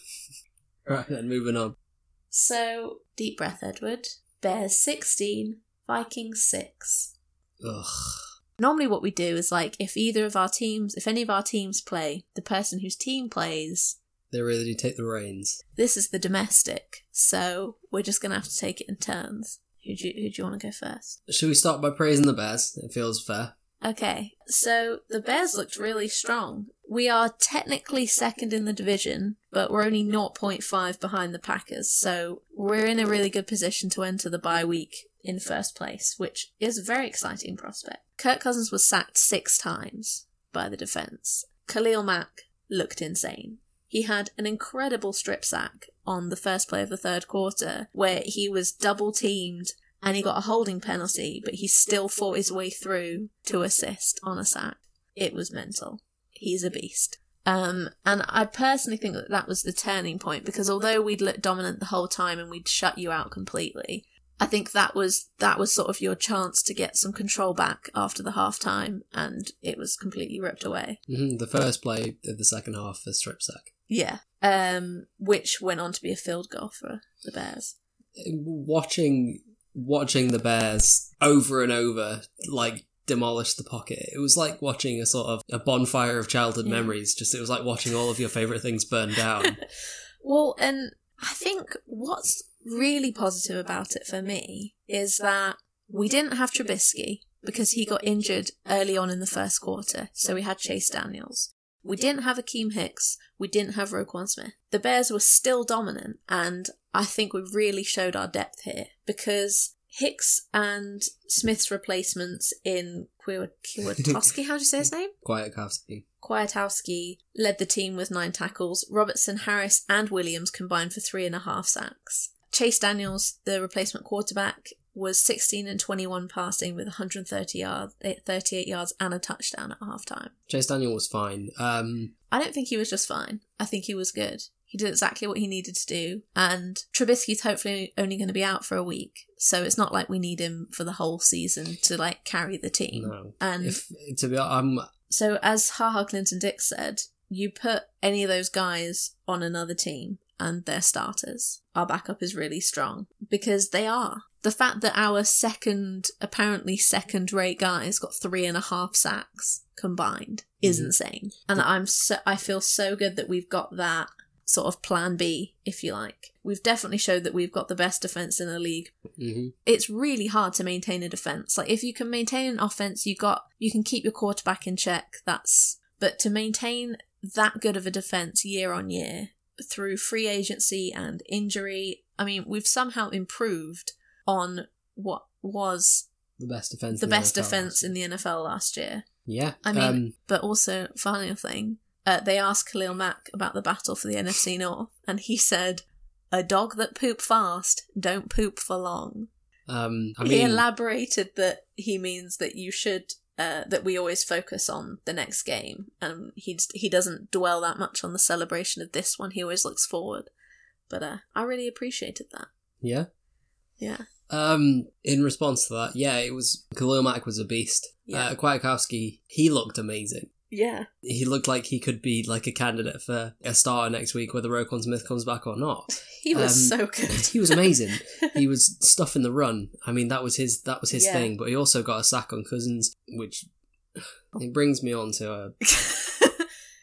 Right then, moving on. So, deep breath, Edward. Bears 16, Vikings 6. Ugh. Normally, what we do is like if either of our teams, if any of our teams play, the person whose team plays, They really do take the reins. this is the domestic. So, we're just going to have to take it in turns. Who do you, who do you want to go first? Should we start by praising the Bears? It feels fair. Okay, so the Bears looked really strong. We are technically second in the division, but we're only 0.5 behind the Packers, so we're in a really good position to enter the bye week in first place, which is a very exciting prospect. Kirk Cousins was sacked six times by the defense. Khalil Mack looked insane. He had an incredible strip sack on the first play of the third quarter, where he was double teamed and he got a holding penalty, but he still fought his way through to assist on a sack. It was mental. He's a beast. Um, and I personally think that that was the turning point because although we'd looked dominant the whole time and we'd shut you out completely, I think that was that was sort of your chance to get some control back after the half time, and it was completely ripped away. hmm The first play of the second half, the strip sack. Yeah. Um, which went on to be a field goal for the Bears. Watching watching the Bears over and over, like demolish the pocket. It was like watching a sort of a bonfire of childhood Yeah. memories. Just it was like watching all of your favorite things burn down. Well, and I think what's really positive about it for me is that we didn't have Trubisky because he got injured early on in the first quarter, so we had Chase Daniels. We didn't have Akiem Hicks. We didn't have Roquan Smith. The Bears were still dominant, and I think we really showed our depth here because Hicks and Smith's replacements in Kiwatoski, how do you say his name? Kwiatkoski. Kwiatowski led the team with nine tackles. Robertson, Harris, and Williams combined for three and a half sacks. Chase Daniels, the replacement quarterback, was 16 and 21 passing with 130 yards, eh, 38 yards, and a touchdown at halftime. Chase Daniel was fine. Um, I don't think he was just fine. I think he was good. He did exactly what he needed to do, and Trubisky's hopefully only going to be out for a week, so it's not like we need him for the whole season to like carry the team. no. And If to be, I'm so, as Ha Ha Clinton-Dix said, you put any of those guys on another team and they're starters. Our backup is really strong because they are. The fact that our second, apparently second rate guy's got three and a half sacks combined is Mhm. insane. And I'm so, I feel so good that we've got that sort of plan B, if you like. We've definitely showed that we've got the best defense in the league mhm. it's really hard to maintain a defense. Like if you can maintain an offense, you got you can keep your quarterback in check. That's but to maintain that good of a defense year on year through free agency and injury, I mean, we've somehow improved on what was the best defense. the in best NFL. defense in the NFL last year. Yeah, I mean, um, but also final thing, uh, they asked Khalil Mack about the battle for the NFC North, and he said, "A dog that poop fast don't poop for long." um, I he elaborated that he means that you should uh, that we always focus on the next game, and he he doesn't dwell that much on the celebration of this one. He always looks forward. But uh, I really appreciated that. yeah. Yeah, Um, in response to that, yeah, it was Khalil Mack was a beast. Yeah. Uh, Kwiatkoski, he looked amazing. Yeah. He looked like he could be like a candidate for a starter next week, whether Roquan Smith comes back or not. He was Um, so good. He was amazing. he was stuffing the run. I mean, that was his that was his Yeah. thing. But he also got a sack on Cousins, which it brings me on to a.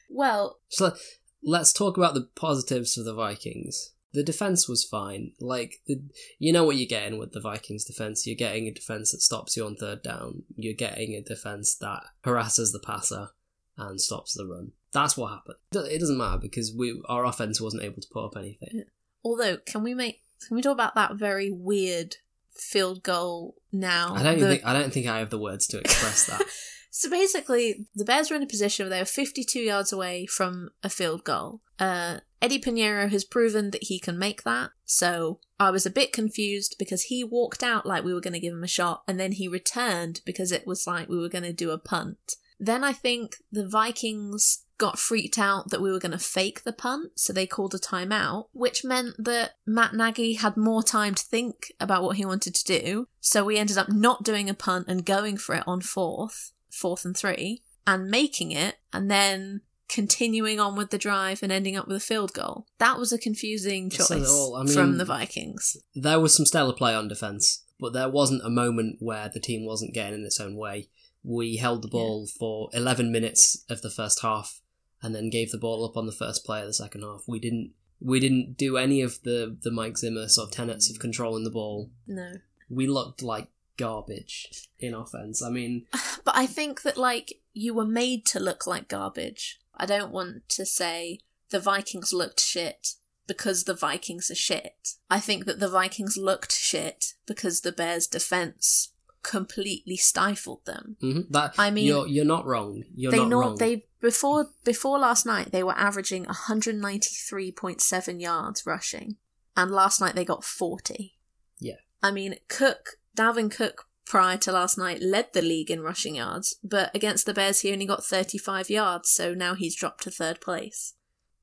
well, So let's talk about the positives for the Vikings. The defense was fine. Like the, you know what you're getting with the Vikings defense. You're getting a defense that stops you on third down. You're getting a defense that harasses the passer and stops the run. That's what happened. It doesn't matter because we our offense wasn't able to put up anything. although, can we make can we talk about that very weird field goal now? I don't The- think I don't think I have the words to express that. So basically, the Bears were in a position where they were 52 yards away from a field goal. Uh, Eddy Piñeiro has proven that he can make that. So I was a bit confused because he walked out like we were going to give him a shot, and then he returned because it was like we were going to do a punt. Then I think the Vikings got freaked out that we were going to fake the punt, so they called a timeout, which meant that Matt Nagy had more time to think about what he wanted to do. So we ended up not doing a punt and going for it on fourth, fourth and three, and making it, and then continuing on with the drive and ending up with a field goal. That was a confusing choice all. I mean- from the Vikings. there was some stellar play on defense, but there wasn't a moment where the team wasn't getting in its own way. We held the ball for 11 minutes of the first half and then gave the ball up on the first play of the second half. We didn't we didn't do any of the the Mike Zimmer sort of tenets of mm. controlling the ball. No. We looked like garbage in offense. I mean, But I think that like you were made to look like garbage. I don't want to say the Vikings looked shit because the Vikings are shit. I think that the Vikings looked shit because the Bears' defense completely stifled them. mhm, that I mean, you're you're not wrong. You're they not nor- wrong. they before before last night they were averaging 193.7 yards rushing and last night they got 40 Yeah. i mean cook dalvin cook prior to last night led the league in rushing yards but against the bears he only got 35 yards so now he's dropped to third place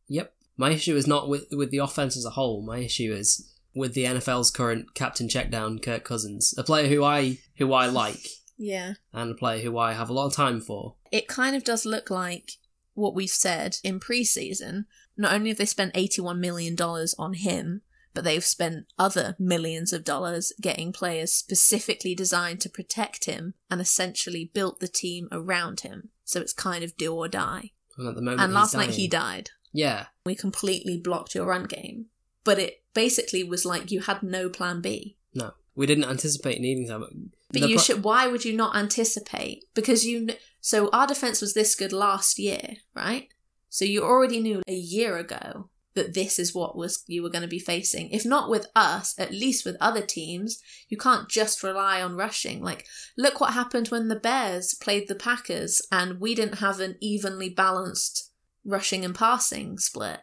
Yep. My issue is not with with the offense as a whole. My issue is with the NFL's current captain checkdown, Kirk Cousins, a player who I who I like yeah and a player who I have a lot of time for. it kind of does look like what we've said in preseason. Not only have they spent $81 million on him, but they've spent other millions of dollars getting players specifically designed to protect him and essentially built the team around him. So it's kind of do or die. And at the moment, and last night he died. Yeah, We completely blocked your run game. But it basically was like you had no plan B. no, we didn't anticipate needing to. Have, But you pro- should. Why would you not anticipate? Because you. kn- So our defense was this good last year, right? So you already knew a year ago that this is what was you were going to be facing. If not with us, at least with other teams. You can't just rely on rushing. Like, look what happened when the Bears played the Packers, and we didn't have an evenly balanced rushing and passing split.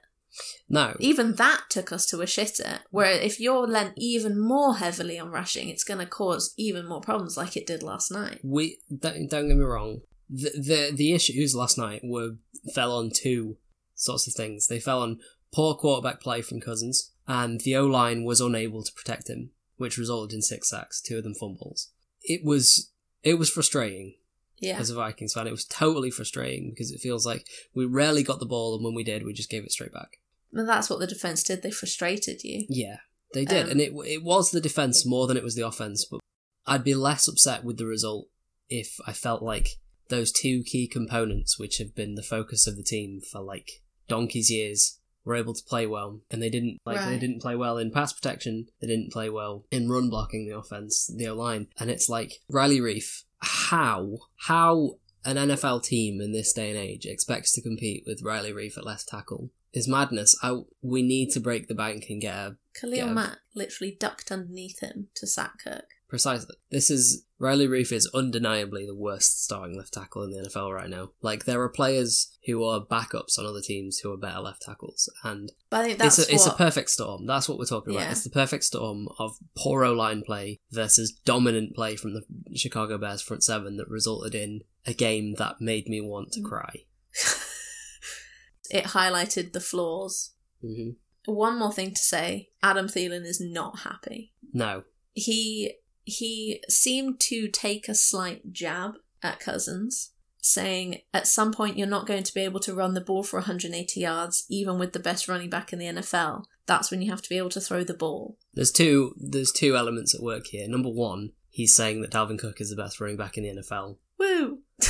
No, Even that took us to a shitter. Where if you're lent even more heavily on rushing, it's going to cause even more problems, like it did last night. we don't, don't get me wrong. The, the the issues last night were fell on two sorts of things. They fell on poor quarterback play from Cousins, and the O line was unable to protect him, which resulted in six sacks, two of them fumbles. It was it was frustrating Yeah. as a Vikings fan. It was totally frustrating because it feels like we rarely got the ball, and when we did, we just gave it straight back. And that's what the defense did. They frustrated you. Yeah, they did, Um, and it it was the defense more than it was the offense. But I'd be less upset with the result if I felt like those two key components, which have been the focus of the team for like donkey's years, were able to play well, and they didn't like they didn't play well in pass protection. They didn't play well in run blocking the offense, the O line, and it's like Riley Reiff. How how an NFL team in this day and age expects to compete with Riley Reiff at left tackle is madness. I, we need to break the bank and get a Khalil Yeah. Mack literally ducked underneath him to sack Kirk. Precisely. This is Riley Reiff is undeniably the worst starting left tackle in the NFL right now. Like there are players who are backups on other teams who are better left tackles, and But I think that's it's a, it's a perfect storm. That's what we're talking about. Yeah. It's the perfect storm of poor O line play versus dominant play from the Chicago Bears front seven that resulted in a game that made me want Mm. to cry. it highlighted the flaws. hmm One more thing to say: Adam Thielen is not happy. No, He he seemed to take a slight jab at Cousins, saying at some point you're not going to be able to run the ball for 180 yards, even with the best running back in the NFL. That's when you have to be able to throw the ball. There's two there's two elements at work here. Number one, he's saying that Dalvin Cook is the best running back in the NFL. Woo!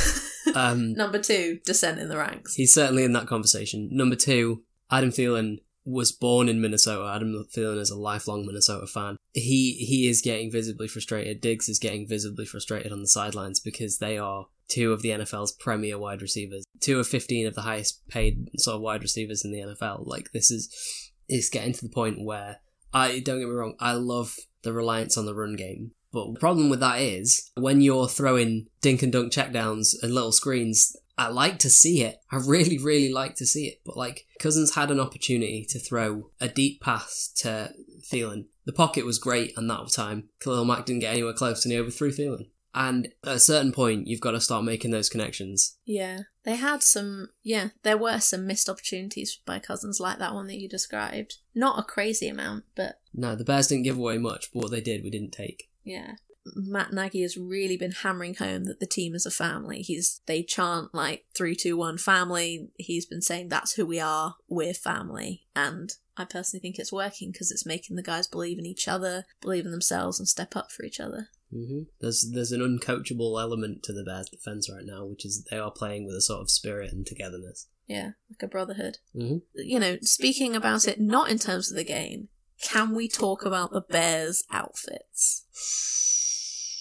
Um, Number two, descent in the ranks. He's certainly in that conversation. Number two, Adam Thielen was born in Minnesota. Adam Thielen is a lifelong Minnesota fan. He he is getting visibly frustrated. Diggs is getting visibly frustrated on the sidelines because they are two of the NFL's premier wide receivers. Two of fifteen of the highest paid sort of wide receivers in the NFL. Like this is it's getting to the point where I don't get me wrong, I love the reliance on the run game. But the problem with that is when you're throwing dink and dunk checkdowns and little screens, I like to see it. I really, really like to see it. But like Cousins had an opportunity to throw a deep pass to Thielen. The pocket was great on that time. Khalil Mack didn't get anywhere close and he overthrew Thielen. And at a certain point, you've got to start making those connections. Yeah, they had some. Yeah, there were some missed opportunities by Cousins like that one that you described. Not a crazy amount, but No, the Bears didn't give away much, but what they did, we didn't take. Yeah. Matt Nagy has really been hammering home that the team is a family. He's they chant like three, two, one, family. He's been saying that's who we are. We're family, and I personally think it's working because it's making the guys believe in each other, believe in themselves, and step up for each other. hmm There's there's an uncoachable element to the Bears defense right now, which is they are playing with a sort of spirit and togetherness. Yeah, like a brotherhood. hmm You know, speaking about it not in terms of the game, can we talk about the Bears' outfits?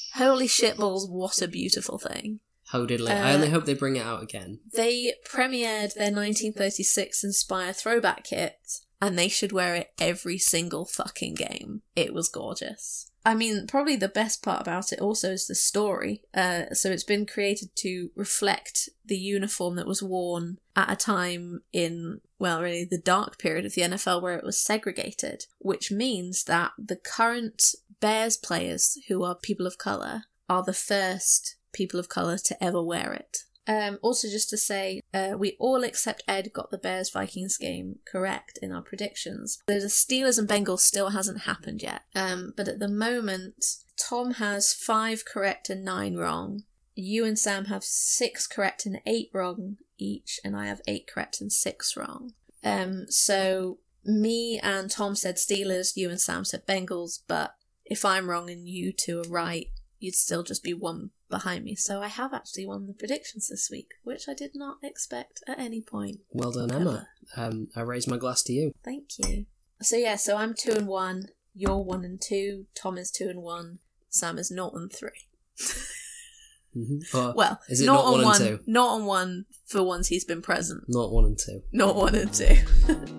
Holy shitballs, what a beautiful thing. How diddly. I Uh, only hope they bring it out again. They premiered their 1936 Inspire throwback kit, and they should wear it every single fucking game. It was gorgeous. I mean, probably the best part about it also is the story. Uh, so it's been created to reflect the uniform that was worn at a time in, well, really the dark period of the NFL where it was segregated, which means that the current Bears players who are people of colour are the first people of colour to ever wear it. Um, also, just to say, uh, we all except Ed got the Bears Vikings game correct in our predictions. The Steelers and Bengals still hasn't happened yet. Um, but at the moment, Tom has five correct and nine wrong. You and Sam have six correct and eight wrong each, and I have eight correct and six wrong. Um, so me and Tom said Steelers, you and Sam said Bengals, but if I'm wrong and you two are right, you'd still just be one behind me. So I have actually won the predictions this week, which I did not expect at any point. Well done, Emma. Um, I raise my glass to you. Thank you. So yeah, so I'm two and one. You're one and two. Tom is two and one. Sam is not and three. hmm Or Well, is it not, not on one and two? Not on one for once he's been present. not one and two. Not one and two.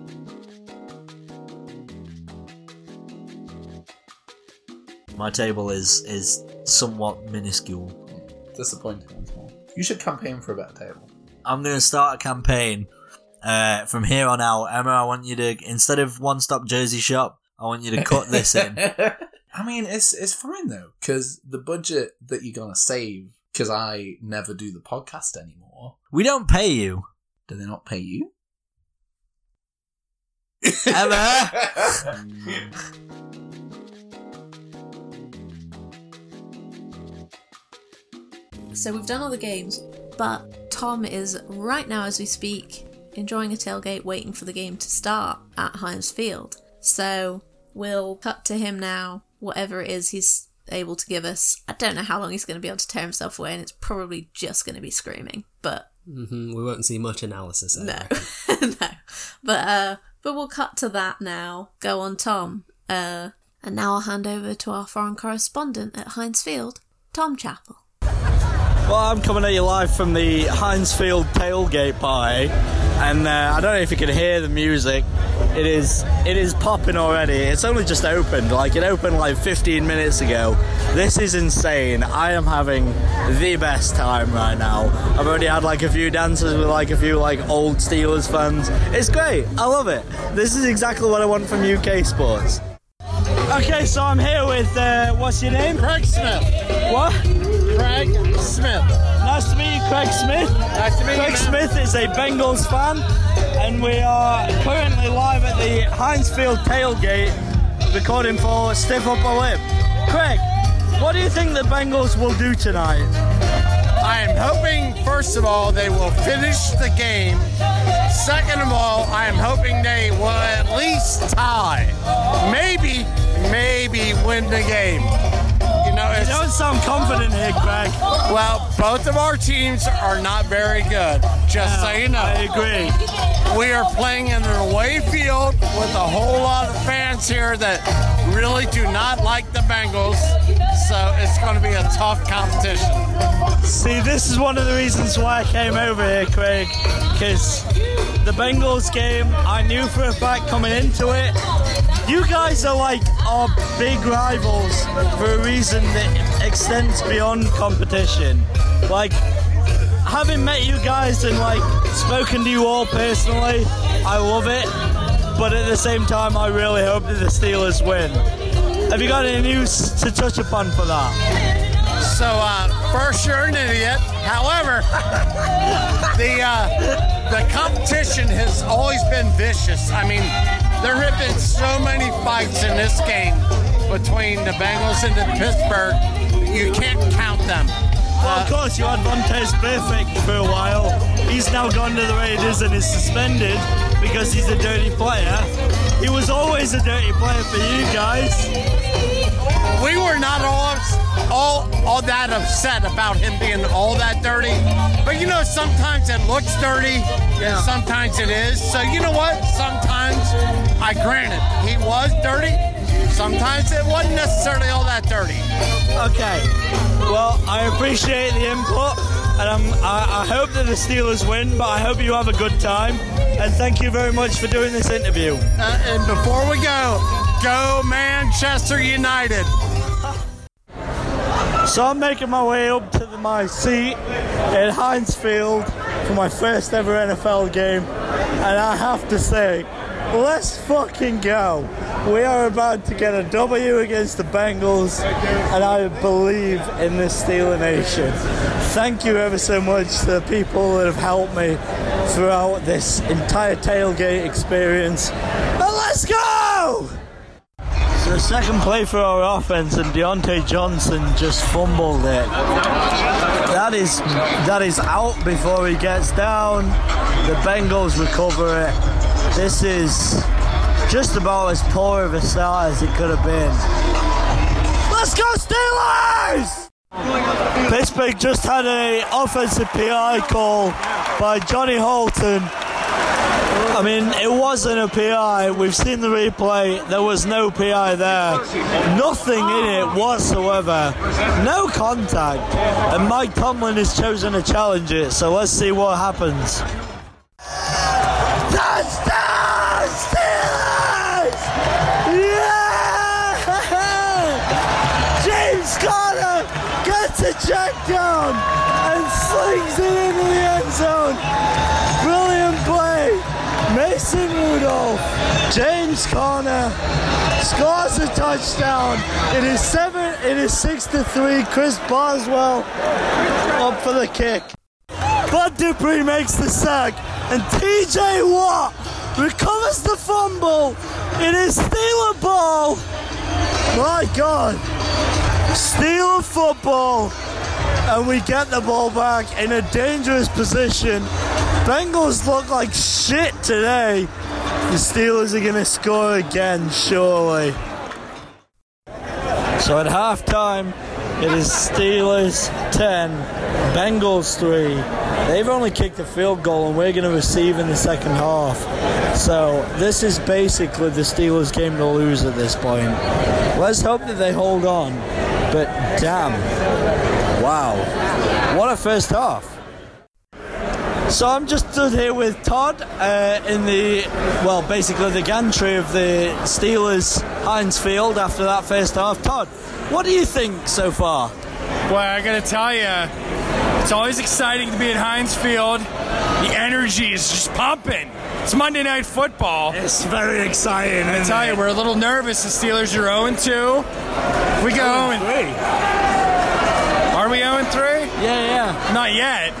My table is is somewhat minuscule. Disappointing once more. You should campaign for a better table. I'm going to start a campaign uh, from here on out. Emma, I want you to instead of one stop Jersey shop, I want you to cut this in. I mean, it's it's fine though, because the budget that you're gonna save, because I never do the podcast anymore. We don't pay you, Do they not pay you? Emma. So we've done all the games, but Tom is right now as we speak enjoying a tailgate waiting for the game to start at Heinz Field. So we'll cut to him now, whatever it is he's able to give us. I don't know how long he's going to be able to tear himself away, and it's probably just going to be screaming. But hmm We won't see much analysis. I no, no. But uh, but we'll cut to that now. Go on, Tom. Uh, and now I'll hand over to our foreign correspondent at Heinz Field, Tom Chappell. Well, I'm coming at you live from the Heinz Field tailgate party, and uh, I don't know if you can hear the music. It is it is popping already. It's only just opened, like it opened like 15 minutes ago. This is insane. I am having the best time right now. I've already had like a few dances with like a few like old Steelers fans. It's great. I love it. This is exactly what I want from UK sports. Okay, so I'm here with uh, what's your name? Craig Smith. What? Craig Smith. Nice to meet you, Craig Smith. Nice to meet Craig you. Smith is a Bengals fan, and we are currently live at the Heinz Field tailgate recording for Stiff Upper Lip. Craig, what do you think the Bengals will do tonight? I'm hoping first of all, they will finish the game. Second of all, I am hoping they will at least tie. Maybe, maybe win the game. You know, you don't sound confident here, Greg. well, both of our teams are not very good, just so you know. I agree. We are playing in an away field with a whole lot of fans here that really do not like the Bengals, so it's going to be a tough competition. See, this is one of the reasons why I came over here, Craig, because the Bengals game, I knew for a fact coming into it. You guys are like our big rivals for a reason that extends beyond competition. Like, having met you guys and like spoken to you all personally, I love it. But at the same time, I really hope that the Steelers win. Have you got any news to touch upon for that? So, uh, first, you're an idiot. However, the uh, the competition has always been vicious. I mean, there have been so many fights in this game between the Bengals and the Pittsburgh. You can't count them. Well, of uh, course, you had Vontaze Burfict for a while. He's now gone to the Raiders and is suspended because he's a dirty player. He was always a dirty player for you guys. we were not all, all all that upset about him being all that dirty. But you know, sometimes it looks dirty, and sometimes it is. So you know what? Sometimes I grant it, he was dirty. Sometimes it wasn't necessarily all that dirty. Okay. Well, I appreciate the input, and I'm, I, I hope that the Steelers win. But I hope you have a good time, and thank you very much for doing this interview. Uh, and before we go, go Manchester United. So I'm making my way up to the, my seat in Heinz Field for my first ever NFL game, and I have to say, let's fucking go. We are about to get a W against the Bengals, and I believe in this Steeler Nation. Thank you ever so much to the people that have helped me throughout this entire tailgate experience. And let's go! So second play for our offense, and Diontae Johnson just fumbled it. That is that is out before he gets down. The Bengals recover it. This is just about as poor of a start as it could have been. Let's go Steelers! Pittsburgh just had a offensive PI call by Johnny Holton. I mean, it wasn't a PI. We've seen the replay. There was no PI there. Nothing in it whatsoever. No contact. And Mike Tomlin has chosen to challenge it. So let's see what happens. James Conner scores a touchdown. It is seven. It is six to three. Chris Boswell up for the kick. Bud Dupree makes the sack, and TJ Watt recovers the fumble. It is Steeler ball. My God, Steeler football, and we get the ball back in a dangerous position. Bengals look like shit today. The Steelers are going to score again, surely. So at halftime, it is Steelers 10, Bengals 3. They've only kicked a field goal, and we're going to receive in the second half. So this is basically the Steelers' game to lose at this point. Let's hope that they hold on. But damn. Wow. What a first half. So I'm just stood here with Todd uh, in the, well, basically the gantry of the Steelers Heinz Field after that first half. Todd, what do you think so far? Well, I gotta tell you, it's always exciting to be at Heinz Field. The energy is just pumping. It's Monday Night Football. It's very exciting. I tell you, we're a little nervous. The Steelers are 0 2. We go 0 Are we 0 3? Yeah, yeah. Not yet.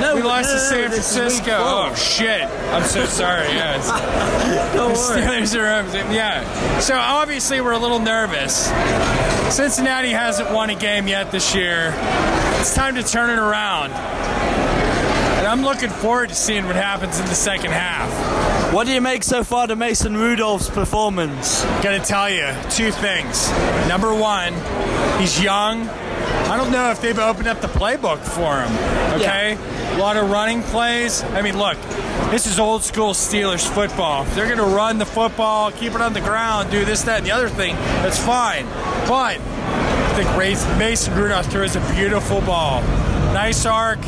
No, We lost no, to San week Francisco. Oh shit! I'm so sorry. Yeah, it's, the. Steelers are yeah. So obviously we're a little nervous. Cincinnati hasn't won a game yet this year. It's time to turn it around. And I'm looking forward to seeing what happens in the second half. What do you make so far to Mason Rudolph's performance? Gotta tell you two things. Number one, he's young. I don't know if they've opened up the playbook for him. Okay? A lot of running plays. I mean, look, this is old school Steelers football. If they're going to run the football, keep it on the ground, do this, that, and the other thing, that's fine. But I think Mason Rudolph throws a beautiful ball. Nice arc.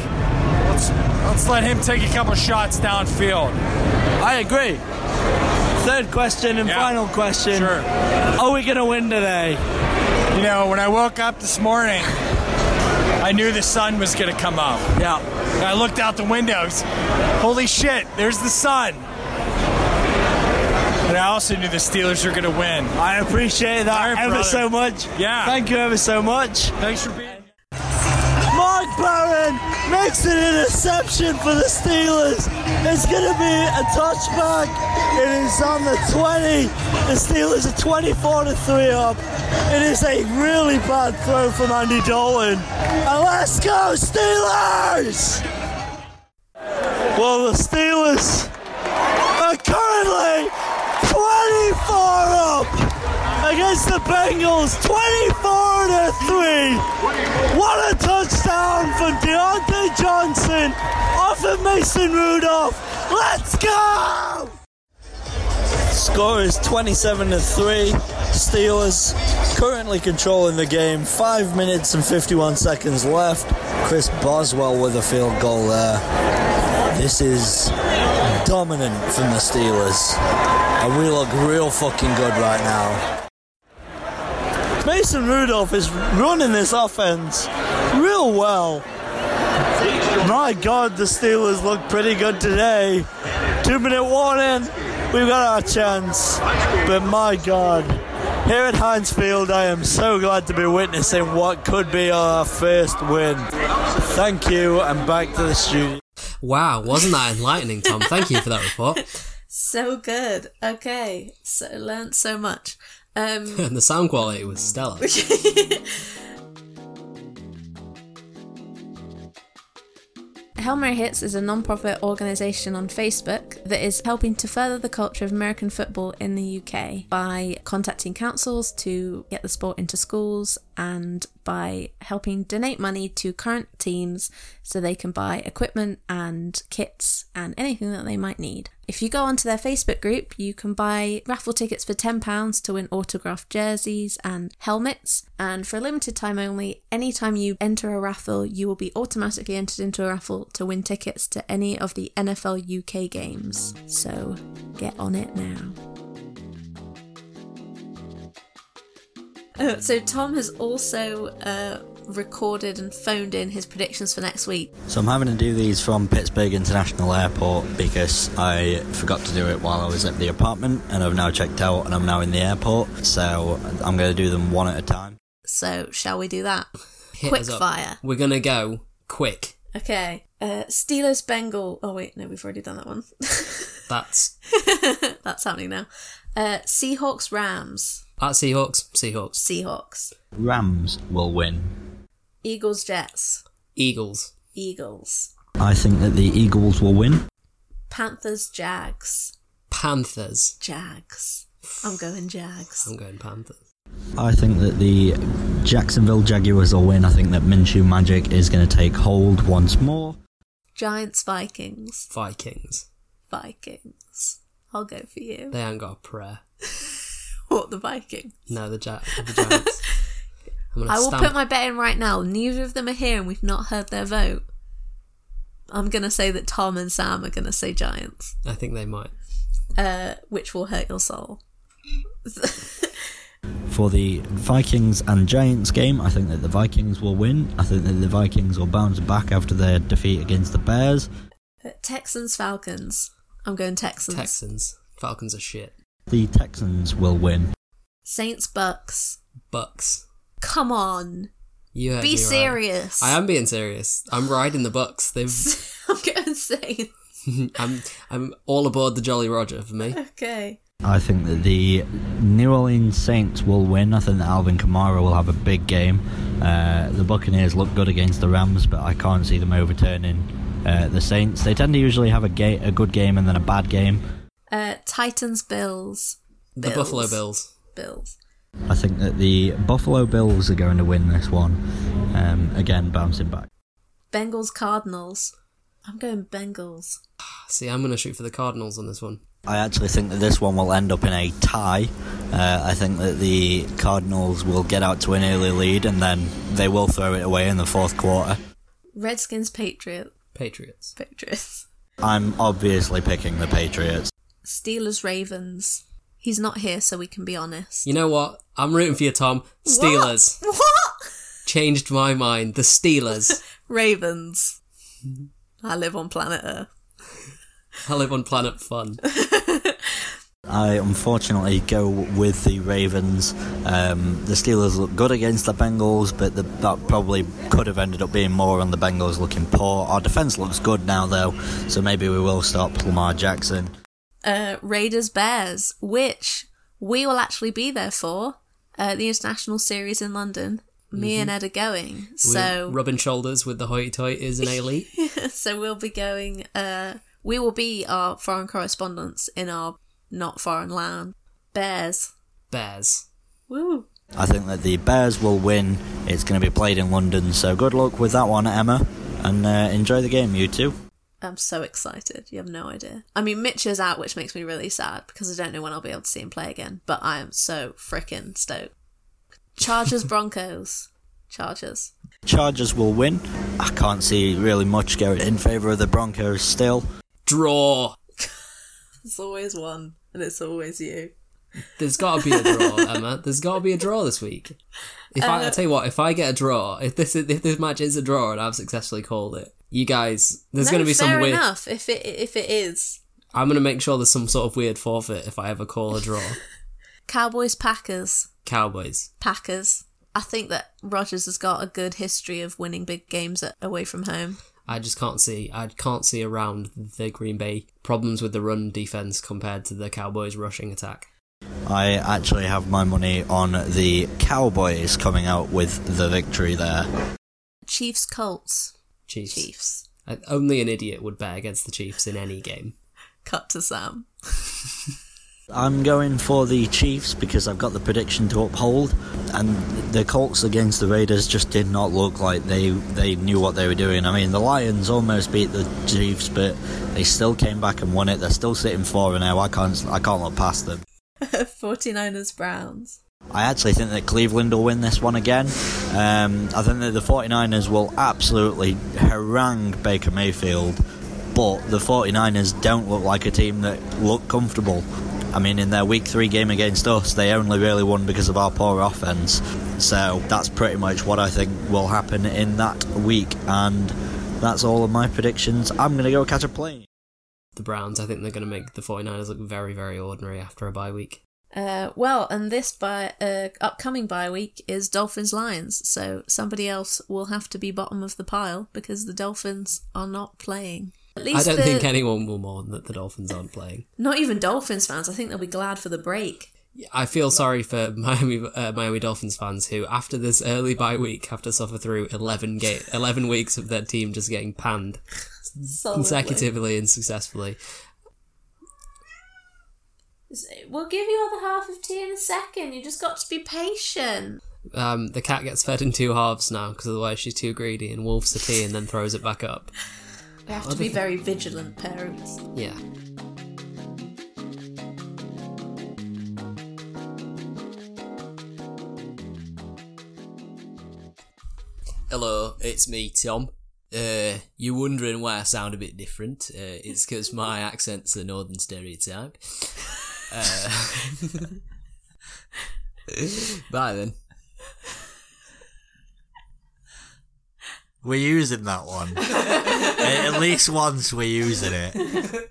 Let's, let's let him take a couple shots downfield. I agree. Third question and Yeah. final question. Sure. Are we going to win today? You know, when I woke up this morning, I knew the sun was going to come up. Yeah. And I looked out the windows. Holy shit, there's the sun. And I also knew the Steelers were going to win. I appreciate that right, ever brother. so much. Yeah. Thank you ever so much. Thanks for being. Mark Barron makes an interception for the Steelers. It's going to be a touchback. It is on the 20. The Steelers are 24 to 3 up. It is a really bad throw from Andy Dalton. And let's go, Steelers! Well, the Steelers are currently 24 up against the Bengals, 24 to 3. What a touchdown from Diontae Johnson off of Mason Rudolph. Let's go! Score is 27 to 3. Steelers currently controlling the game. 5 minutes and 51 seconds left. Chris Boswell with a field goal there. This is dominant from the Steelers. And we look real fucking good right now. Mason Rudolph is running this offense real well. My God, the Steelers look pretty good today. Two minute warning, we've got our chance. But my God, here at Heinz Field, I am so glad to be witnessing what could be our first win. Thank you, and back to the studio. Wow, wasn't that enlightening, Tom? Thank you for that report. So good. Okay, so learned so much. Um, And the sound quality was stellar. Hail Mary Hits is a non-profit organisation on Facebook that is helping to further the culture of American football in the UK by contacting councils to get the sport into schools and by helping donate money to current teams so they can buy equipment and kits and anything that they might need. If you go onto their Facebook group, you can buy raffle tickets for £10 to win autographed jerseys and helmets. And for a limited time only, anytime you enter a raffle, you will be automatically entered into a raffle to win tickets to any of the NFL UK games. So get on it now. Uh, so Tom has also uh, recorded and phoned in his predictions for next week. So I'm having to do these from Pittsburgh International Airport because I forgot to do it while I was at the apartment and I've now checked out and I'm now in the airport. So I'm going to do them one at a time. So shall we do that? Hit Quick fire. We're gonna go quick. Okay. Uh, Steelers Bengal. Oh wait, no, we've already done that one. That's That's happening now. Uh, Seahawks Rams. at Seahawks. Seahawks. Seahawks. Rams will win. Eagles Jets. Eagles. Eagles. I think that the Eagles will win. Panthers Jags. Panthers. Jags. I'm going Jags. I'm going Panthers. I think that the Jacksonville Jaguars will win. I think that Minshew Magic is going to take hold once more. Giants Vikings. Vikings. Vikings. I'll go for you. They ain't got a prayer. What the Vikings? No, the, ja- the Giants. I'm gonna I will stamp. put my bet in right now. Neither of them are here, and we've not heard their vote. I'm gonna say that Tom and Sam are gonna say Giants, I think they might. uh, which will hurt your soul. For the Vikings and Giants game, I think that the Vikings will win. I think that the Vikings will bounce back after their defeat against the Bears. Uh, Texans Falcons. I'm going Texans. Texans. Falcons are shit. The Texans will win. Saints Bucks. Bucks. Come on, You be me right. serious. I am being serious. I'm riding the Bucks. They've. I'm getting insane. I'm. I'm all aboard the Jolly Roger for me. Okay. I think that the New Orleans Saints will win. I think that Alvin Kamara will have a big game. Uh, the Buccaneers look good against the Rams, but I can't see them overturning uh, the Saints. They tend to usually have a ga- a good game and then a bad game. Uh, Titans, Bills. The Buffalo Bills. Bills. I think that the Buffalo Bills are going to win this one. Um, again, bouncing back. Bengals, Cardinals. I'm going Bengals. See, I'm going to shoot for the Cardinals on this one. I actually think that this one will end up in a tie. Uh, I think that the Cardinals will get out to an early lead and then they will throw it away in the fourth quarter. Redskins, Patriot. Patriots. Patriots. I'm obviously picking the Patriots. Steelers, Ravens. He's not here, so we can be honest. You know what? I'm rooting for you, Tom. Steelers. What? what? Changed my mind. The Steelers. Ravens. I live on planet Earth. I live on Planet Fun. I unfortunately go with the Ravens. Um, the Steelers look good against the Bengals, but the, that probably could have ended up being more on the Bengals looking poor. Our defense looks good now, though, so maybe we will stop Lamar Jackson. Uh, Raiders, Bears, which we will actually be there for. Uh, the international series in London. Me and Ed are going, so We're rubbing shoulders with the hoity-toities and elite. so we'll be going. Uh, we will be our foreign correspondents in our not foreign land. Bears. Bears. Woo. I think that the Bears will win. It's going to be played in London, so good luck with that one, Emma, and uh, enjoy the game, you two. I'm so excited. You have no idea. I mean, Mitch is out, which makes me really sad because I don't know when I'll be able to see him play again. But I am so freaking stoked. Chargers, Broncos. Chargers. Chargers will win. I can't see really much going in favour of the Broncos still. Draw. It's always one, and it's always you. There's got to be a draw, Emma. There's got to be a draw this week. If I, I uh, tell you what, if I get a draw, if this if this match is a draw and I've successfully called it, you guys, there's no, going to be fair some weird. enough. If it if it is I'm going to make sure there's some sort of weird forfeit if I ever call a draw. Cowboys, Packers, Cowboys. Packers. I think that Rodgers has got a good history of winning big games at, away from home. I just can't see. I can't see around the Green Bay problems with the run defense compared to the Cowboys' rushing attack. I actually have my money on the Cowboys coming out with the victory there. Chiefs, Colts, Chiefs. Chiefs. Uh, Only an idiot would bet against the Chiefs in any game. Cut to Sam. I'm going for the Chiefs because I've got the prediction to uphold, and the Colts against the Raiders just did not look like they they knew what they were doing. I mean, the Lions almost beat the Chiefs, but they still came back and won it. They're still sitting four and now. I can't I can't look past them. 49ers, Browns. I actually think that Cleveland will win this one again. Um, I think that the 49ers will absolutely harangue Baker Mayfield, but the 49ers don't look like a team that look comfortable. I mean, in their week three game against us, they only really won because of our poor offense. So that's pretty much what I think will happen in that week, and that's all of my predictions. I'm going to go catch a plane. The Browns, I think they're going to make the 49ers look very, very ordinary after a bye week. Uh, well, and this by uh, upcoming bye week is Dolphins Lions, so somebody else will have to be bottom of the pile because the Dolphins are not playing. At least I don't the- think anyone will mourn that the Dolphins aren't playing. not even Dolphins fans. I think they'll be glad for the break. I feel sorry for Miami uh, Miami Dolphins fans who, after this early bye week, have to suffer through 11, ga- 11 weeks of their team just getting panned Solidly. consecutively and successfully. We'll give you the half of tea in a second. You just got to be patient. Um, the cat gets fed in two halves now because otherwise she's too greedy and wolfs the tea and then throws it back up. We have to be very vigilant parents. Yeah. Hello, it's me, Tom. Uh, you're wondering why I sound a bit different. Uh, it's because my accent's a northern stereotype. Uh, bye then. We're using that one. At least once we're using it.